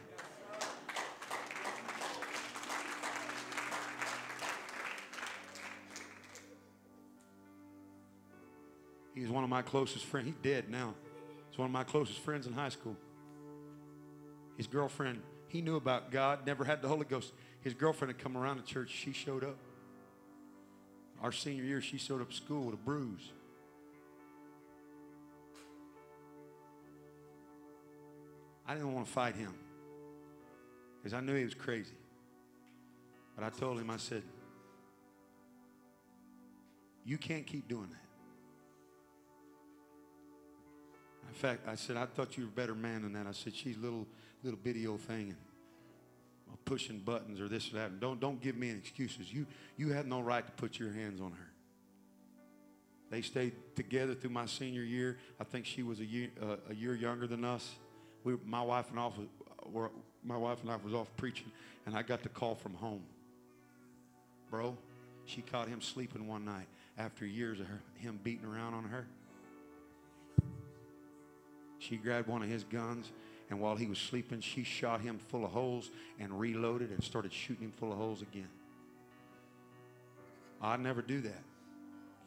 He's one of my closest friends. He's dead now. He's one of my closest friends in high school. His girlfriend, he knew about God, never had the Holy Ghost. His girlfriend had come around to church. She showed up. Our senior year, she showed up at school with a bruise. I didn't want to fight him because I knew he was crazy. But I told him, I said, You can't keep doing that. In fact, I said, I thought you were a better man than that. I said, she's a little, little bitty old thing and pushing buttons or this or that. Don't, don't give me any excuses. You, you had no right to put your hands on her. They stayed together through my senior year. I think she was a year, uh, a year younger than us. We, my wife and I were, my wife and I was off preaching, and I got the call from home. Bro, she caught him sleeping one night after years of her, him beating around on her. She grabbed one of his guns, and while he was sleeping, she shot him full of holes and reloaded and started shooting him full of holes again. I'd never do that.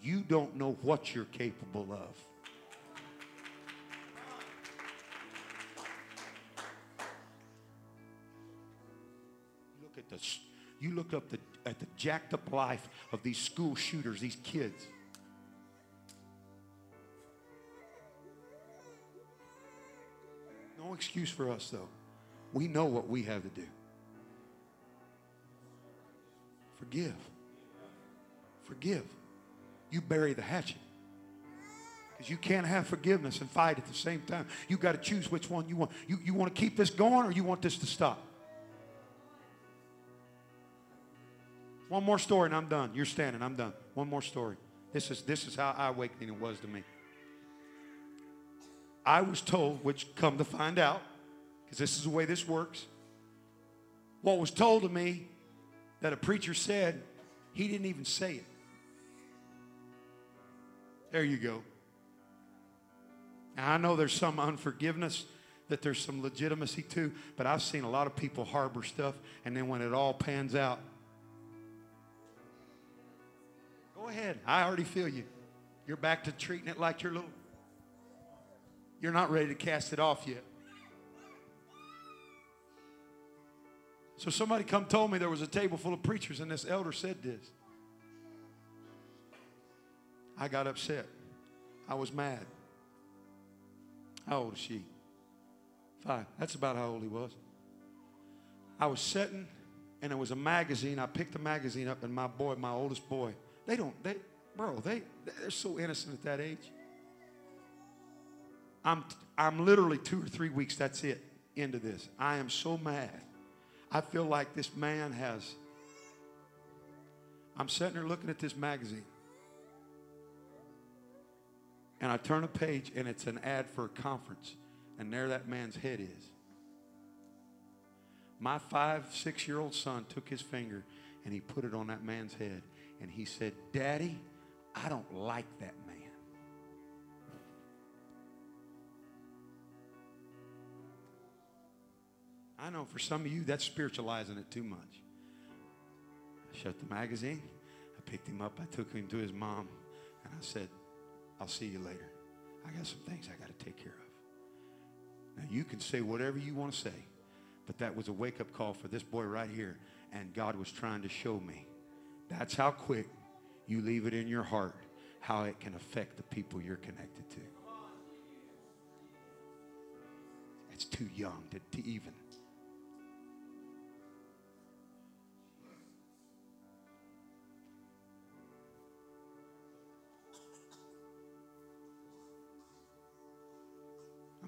You don't know what you're capable of. Look at the, you look up the, at the jacked up life of these school shooters, these kids. No excuse for us, though. We know what we have to do. Forgive. Forgive. you bury the hatchet. Because you can't have forgiveness and fight at the same time. You got to choose which one you want. You, you want to keep this going or you want this to stop? One more story and I'm done. You're standing, I'm done. One more story. This is, this is how eye awakening it was to me. I was told, which come to find out, because this is the way this works. What was told to me that a preacher said, he didn't even say it. There you go. Now, I know there's some unforgiveness, that there's some legitimacy too, but I've seen a lot of people harbor stuff, and then when it all pans out, go ahead. I already feel you. You're back to treating it like you're little. You're not ready to cast it off yet. So somebody come told me there was a table full of preachers and this elder said this. I got upset. I was mad. How old is she? Five. That's about how old he was. I was sitting and it was a magazine. I picked the magazine up and my boy, my oldest boy, they don't, they, bro, they, they're so innocent at that age. I'm, I'm literally two or three weeks, that's it, into this. I am so mad. I feel like this man has. I'm sitting there looking at this magazine. And I turn a page and it's an ad for a conference. And there that man's head is. My five, six year old son took his finger and he put it on that man's head. And he said, Daddy, I don't like that I know for some of you, that's spiritualizing it too much. I shut the magazine. I picked him up. I took him to his mom. And I said, I'll see you later. I got some things I got to take care of. Now, you can say whatever you want to say, but that was a wake up call for this boy right here. And God was trying to show me that's how quick you leave it in your heart, how it can affect the people you're connected to. It's too young to, to even.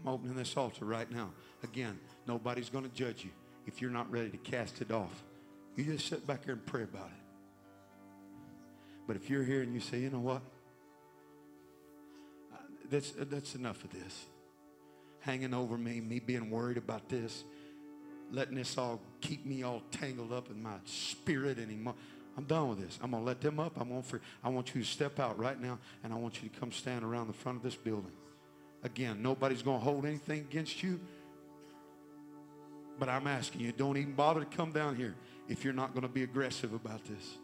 I'm opening this altar right now. Again, nobody's going to judge you if you're not ready to cast it off. You just sit back here and pray about it. But if you're here and you say, you know what? That's, that's enough of this. Hanging over me, me being worried about this, letting this all keep me all tangled up in my spirit anymore. I'm done with this. I'm going to let them up. I'm going for, I want you to step out right now, and I want you to come stand around the front of this building. Again, nobody's going to hold anything against you. But I'm asking you, don't even bother to come down here if you're not going to be aggressive about this.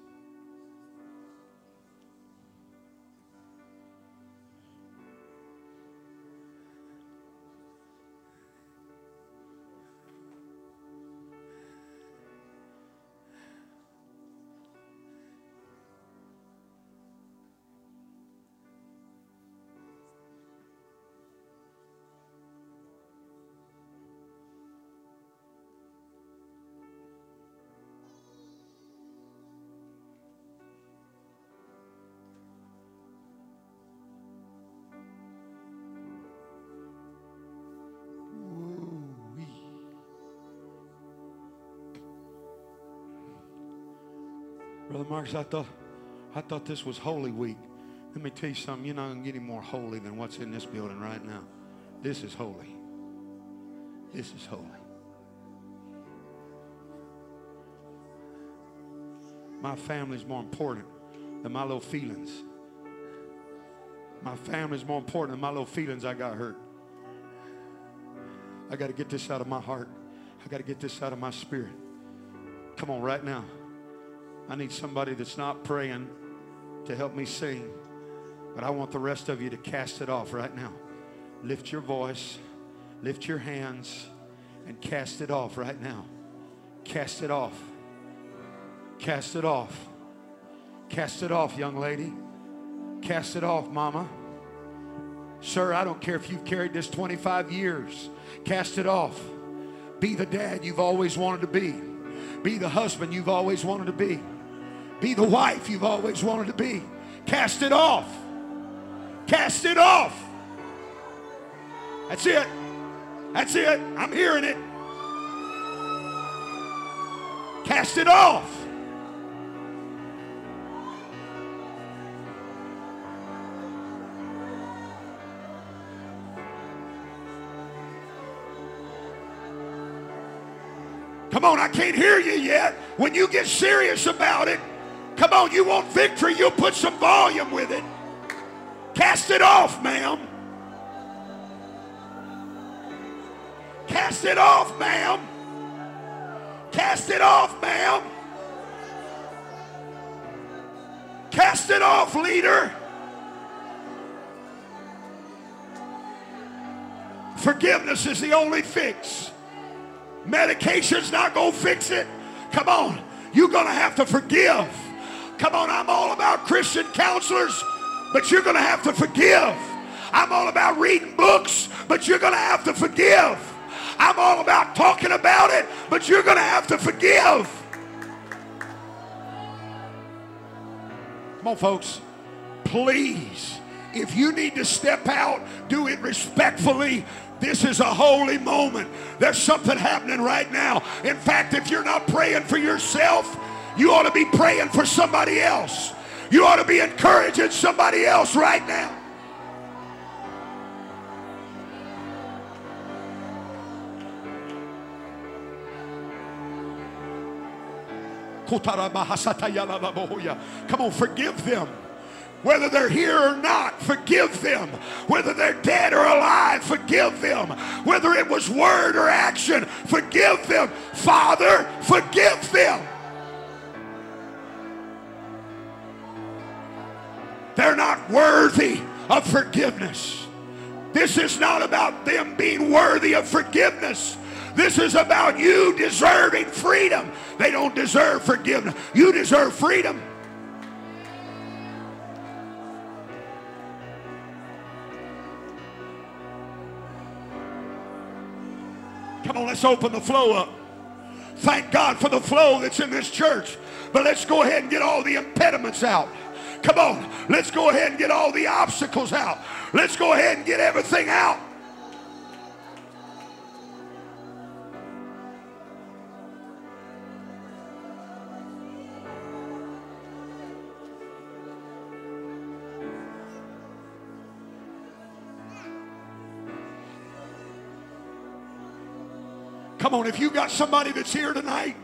Brother Marcus, I thought, I thought this was Holy Week. Let me tell you something. You're not going to get any more holy than what's in this building right now. This is holy. This is holy. My family's more important than my little feelings. My family's more important than my little feelings I got hurt. I got to get this out of my heart. I got to get this out of my spirit. Come on, right now. I need somebody that's not praying to help me sing. But I want the rest of you to cast it off right now. Lift your voice, lift your hands, and cast it off right now. Cast it off. Cast it off. Cast it off, young lady. Cast it off, mama. Sir, I don't care if you've carried this 25 years. Cast it off. Be the dad you've always wanted to be. Be the husband you've always wanted to be. Be the wife you've always wanted to be. Cast it off. Cast it off. That's it. That's it. I'm hearing it. Cast it off. Come on, I can't hear you yet. When you get serious about it, come on, you want victory, you'll put some volume with it. Cast it off, ma'am. Cast it off, ma'am. Cast it off, ma'am. Cast it off, leader. Forgiveness is the only fix. Medication's not going to fix it. Come on. You're going to have to forgive. Come on, I'm all about Christian counselors, but you're going to have to forgive. I'm all about reading books, but you're going to have to forgive. I'm all about talking about it, but you're going to have to forgive. Come on, folks. Please, if you need to step out, do it respectfully. This is a holy moment. There's something happening right now. In fact, if you're not praying for yourself, you ought to be praying for somebody else. You ought to be encouraging somebody else right now. Come on, forgive them. Whether they're here or not, forgive them. Whether they're dead or alive, forgive them. Whether it was word or action, forgive them. Father, forgive them. Worthy of forgiveness. This is not about them being worthy of forgiveness. This is about you deserving freedom. They don't deserve forgiveness. You deserve freedom. Come on, let's open the flow up. Thank God for the flow that's in this church. But let's go ahead and get all the impediments out. Come on, let's go ahead and get all the obstacles out. Let's go ahead and get everything out. Come on, if you've got somebody that's here tonight,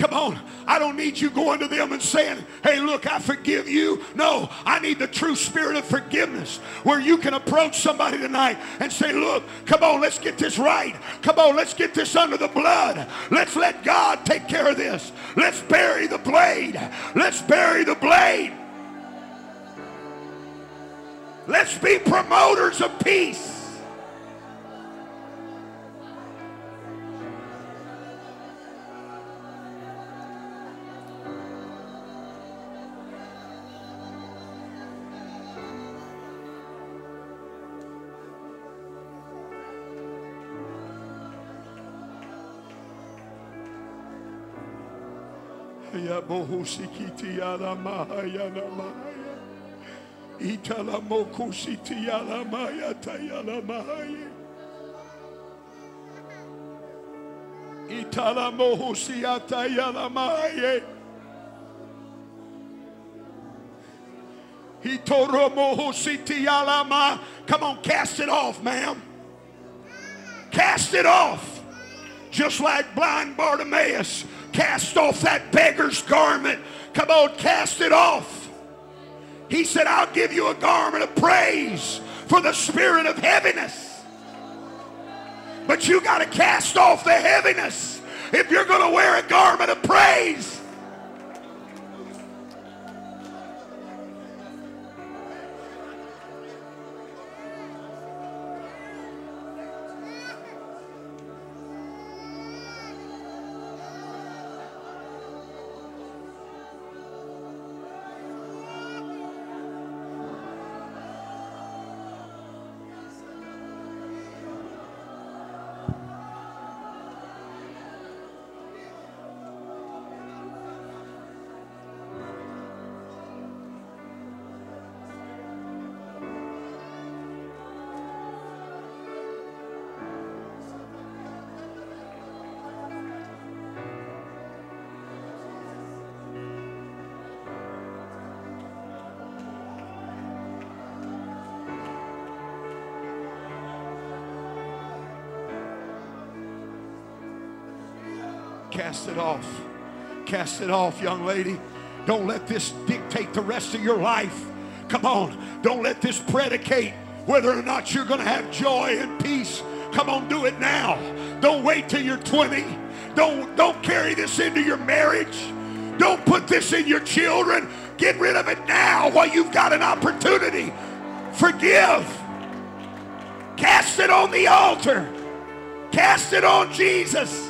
come on. I don't need you going to them and saying, hey, look, I forgive you. No, I need the true spirit of forgiveness where you can approach somebody tonight and say, look, come on, let's get this right. Come on, let's get this under the blood. Let's let God take care of this. Let's bury the blade. Let's bury the blade. Let's be promoters of peace. Ya bohusikiti ya la mahaya mahaya. Itala mokusiti ya la maya taya la mahaya. Itala mohusiata ya la mahaya. Hitoro mohusiti ya la ma. Come on, cast it off, ma'am. Cast it off. Just like blind Bartimaeus cast off that beggar's garment. Come on, cast it off. He said, I'll give you a garment of praise for the spirit of heaviness. But you got to cast off the heaviness if you're going to wear a garment of praise. Cast it off, young lady. Don't let this dictate the rest of your life. Come on. Don't let this predicate whether or not you're going to have joy and peace. Come on, do it now. Don't wait till you're 20. Don't, don't carry this into your marriage. Don't put this in your children. Get rid of it now while you've got an opportunity. Forgive. Cast it on the altar. Cast it on Jesus.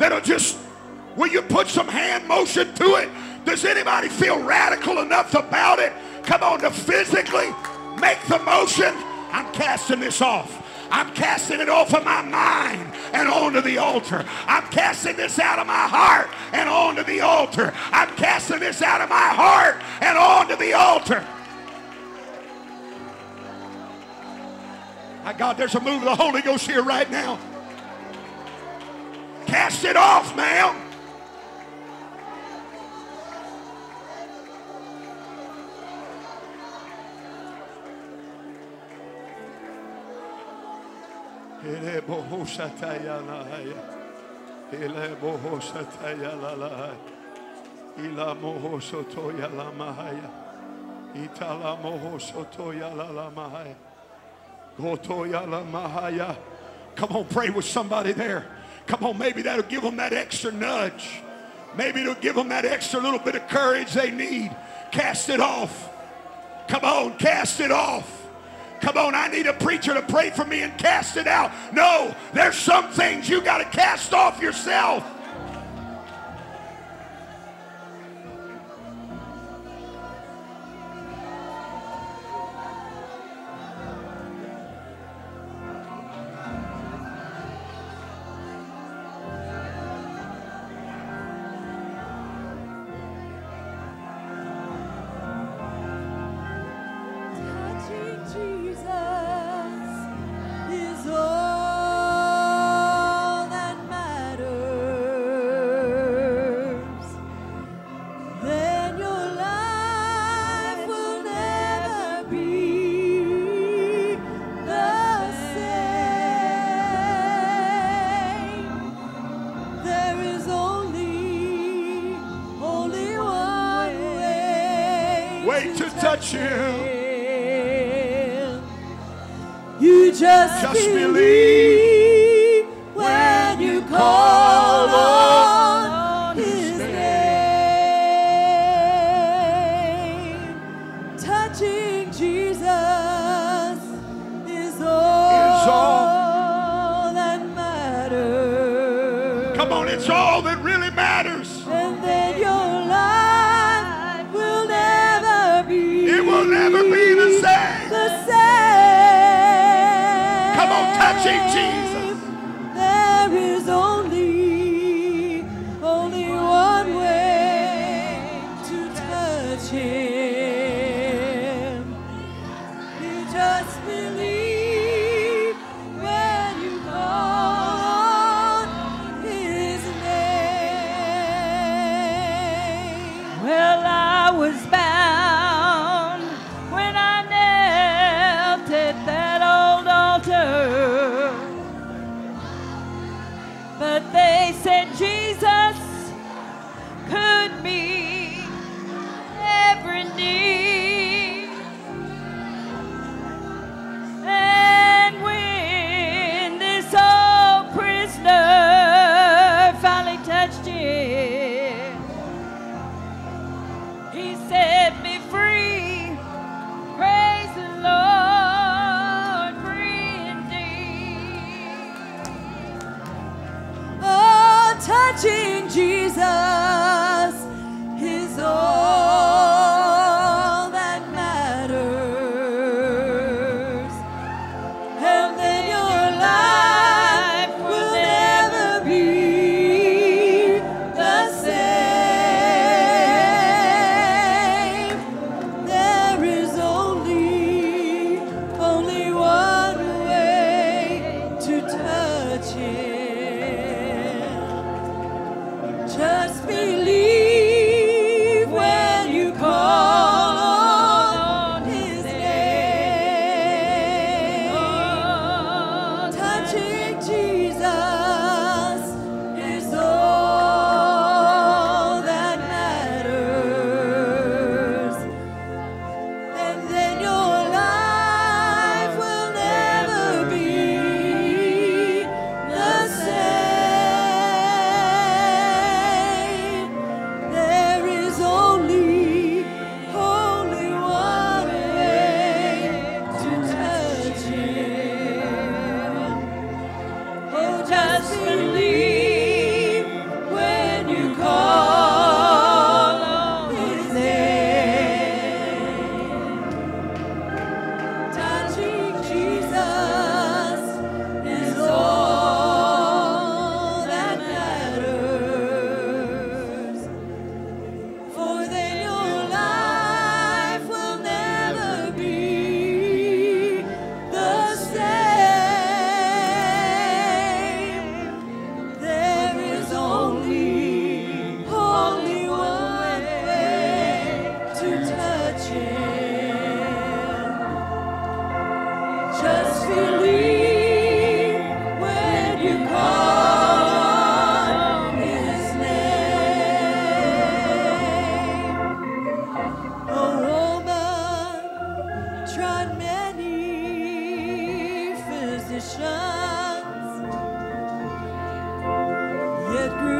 that'll just, will you put some hand motion to it? Does anybody feel radical enough about it? Come on, to physically make the motion. I'm casting this off. I'm casting it off of my mind and onto the altar. I'm casting this out of my heart and onto the altar. I'm casting this out of my heart and onto the altar. My God, there's a move of the Holy Ghost here right now. Cast it off, ma'am. Come on, pray with somebody there. Come on, maybe that'll give them that extra nudge. Maybe it'll give them that extra little bit of courage they need. Cast it off. Come on, cast it off. Come on, I need a preacher to pray for me and cast it out. No, there's some things you got to cast off yourself. But they said, Jesus. Yet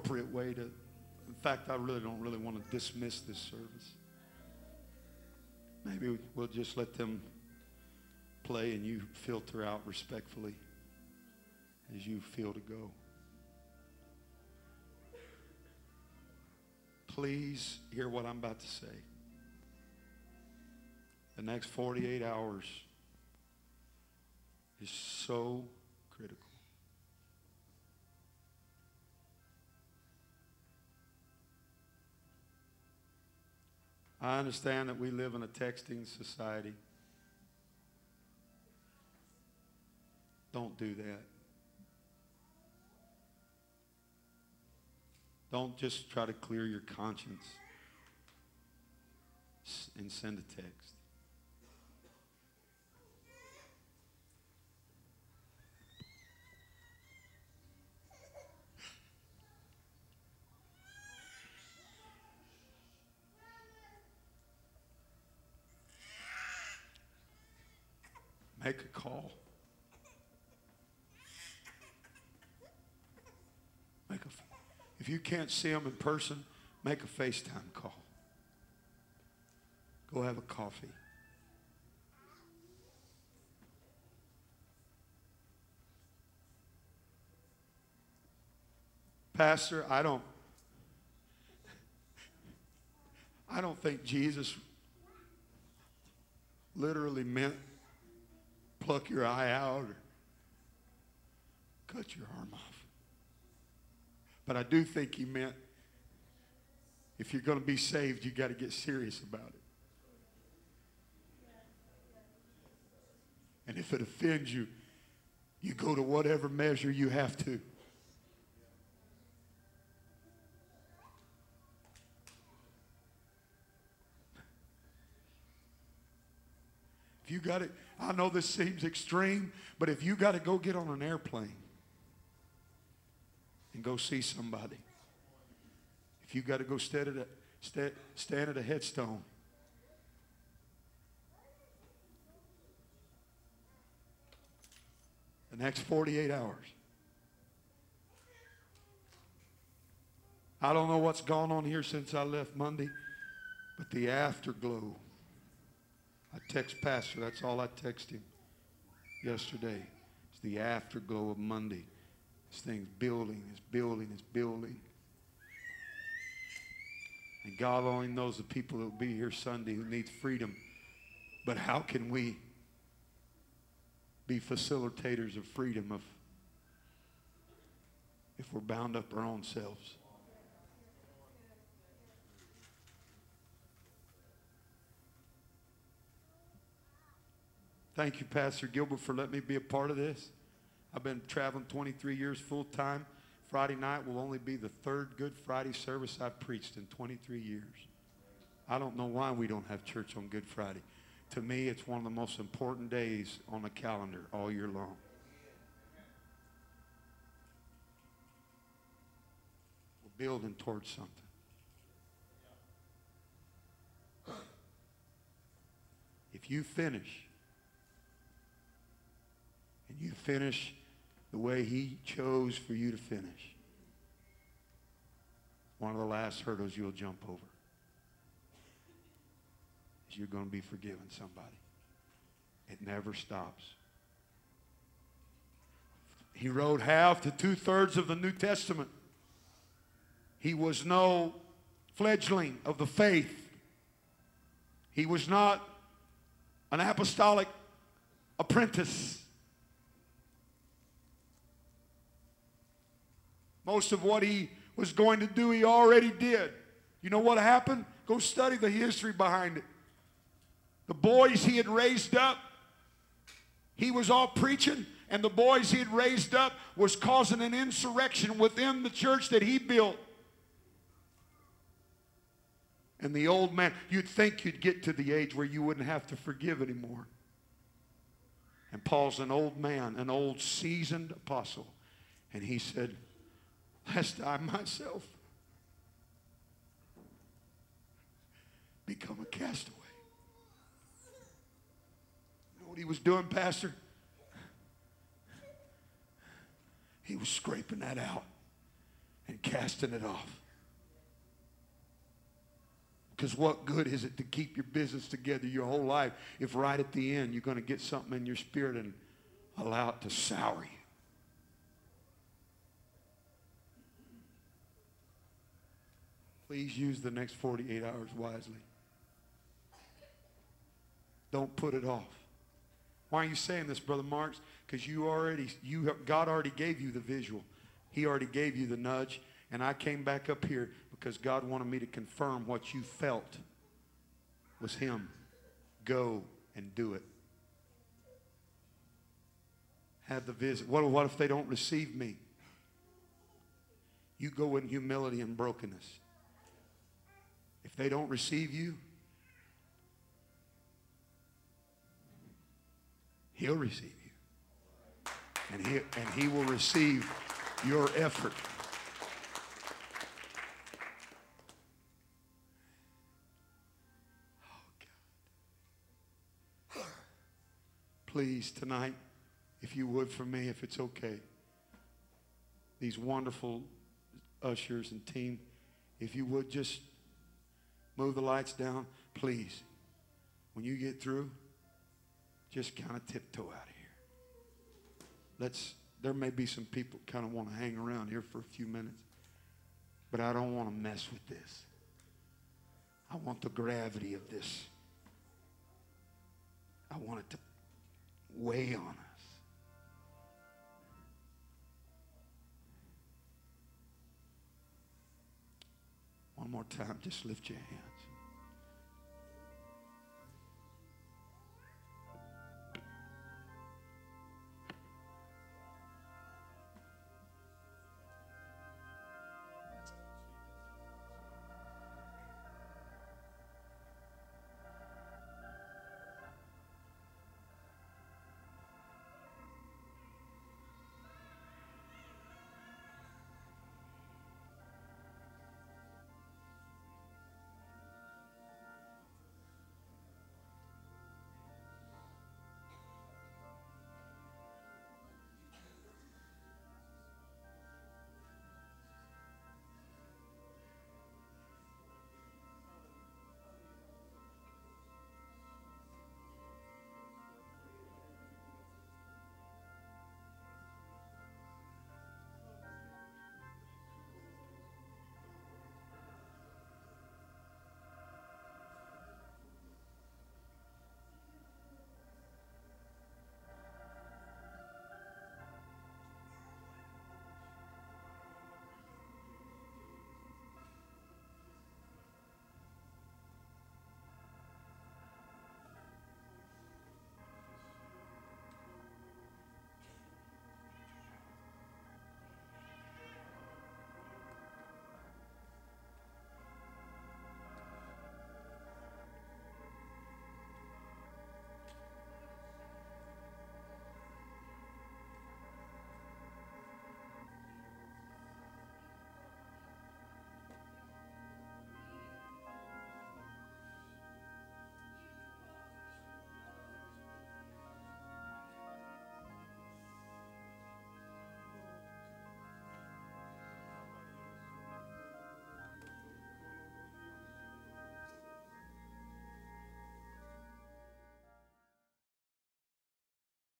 appropriate way to. In fact, I really don't really want to dismiss this service. Maybe we'll just let them play and you filter out respectfully as you feel to go. Please hear what I'm about to say. The next 48 hours is so I understand that we live in a texting society. Don't do that. Don't just try to clear your conscience and send a text. Make a call. Make a, if you can't see them in person, make a FaceTime call. Go have a coffee. Pastor, I don't I don't think Jesus literally meant pluck your eye out or cut your arm off. But I do think he meant if you're going to be saved, you got to get serious about it. And if it offends you, you go to whatever measure you have to. If you got it, I know this seems extreme, but if you got to go get on an airplane and go see somebody, if you got to go stand at a, sta- stand at a headstone, the next 48 hours. I don't know what's gone on here since I left Monday, but the afterglow. I text Pastor, that's all I text him yesterday. It's the afterglow of Monday. This thing's building, it's building, it's building. And God only knows the people that will be here Sunday who need freedom. But how can we be facilitators of freedom if, if we're bound up our own selves? Thank you, Pastor Gilbert, for letting me be a part of this. I've been traveling 23 years full time. Friday night will only be the third Good Friday service I've preached in 23 years. I don't know why we don't have church on Good Friday. To me, it's one of the most important days on the calendar all year long. We're building towards something. If you finish, and you finish the way he chose for you to finish, one of the last hurdles you'll jump over is you're going to be forgiving somebody. It never stops. He wrote half to two thirds of the New Testament. He was no fledgling of the faith. He was not an apostolic apprentice. Most of what he was going to do, he already did. You know what happened? Go study the history behind it. The boys he had raised up, he was all preaching, and the boys he had raised up was causing an insurrection within the church that he built. And the old man, you'd think you'd get to the age where you wouldn't have to forgive anymore. And Paul's an old man, an old seasoned apostle. And he said, Lest I myself become a castaway. You know what he was doing, Pastor? He was scraping that out and casting it off. Because what good is it to keep your business together your whole life if right at the end you're going to get something in your spirit and allow it to sour you? Please use the next 48 hours wisely. Don't put it off. Why are you saying this, Brother Marks? Because you already, you God already gave you the visual. He already gave you the nudge. And I came back up here because God wanted me to confirm what you felt was Him. Go and do it. Have the visit. What, what if they don't receive me? You go in humility and brokenness. They don't receive you, He'll receive you. And he, and he will receive your effort. Oh, Please, tonight, if you would for me, if it's okay, these wonderful ushers and team, if you would just move the lights down, please. When you get through, just kind of tiptoe out of here. Let's, there may be some people kind of want to hang around here for a few minutes, but I don't want to mess with this. I want the gravity of this. I want it to weigh on us. One more time, just lift your hands.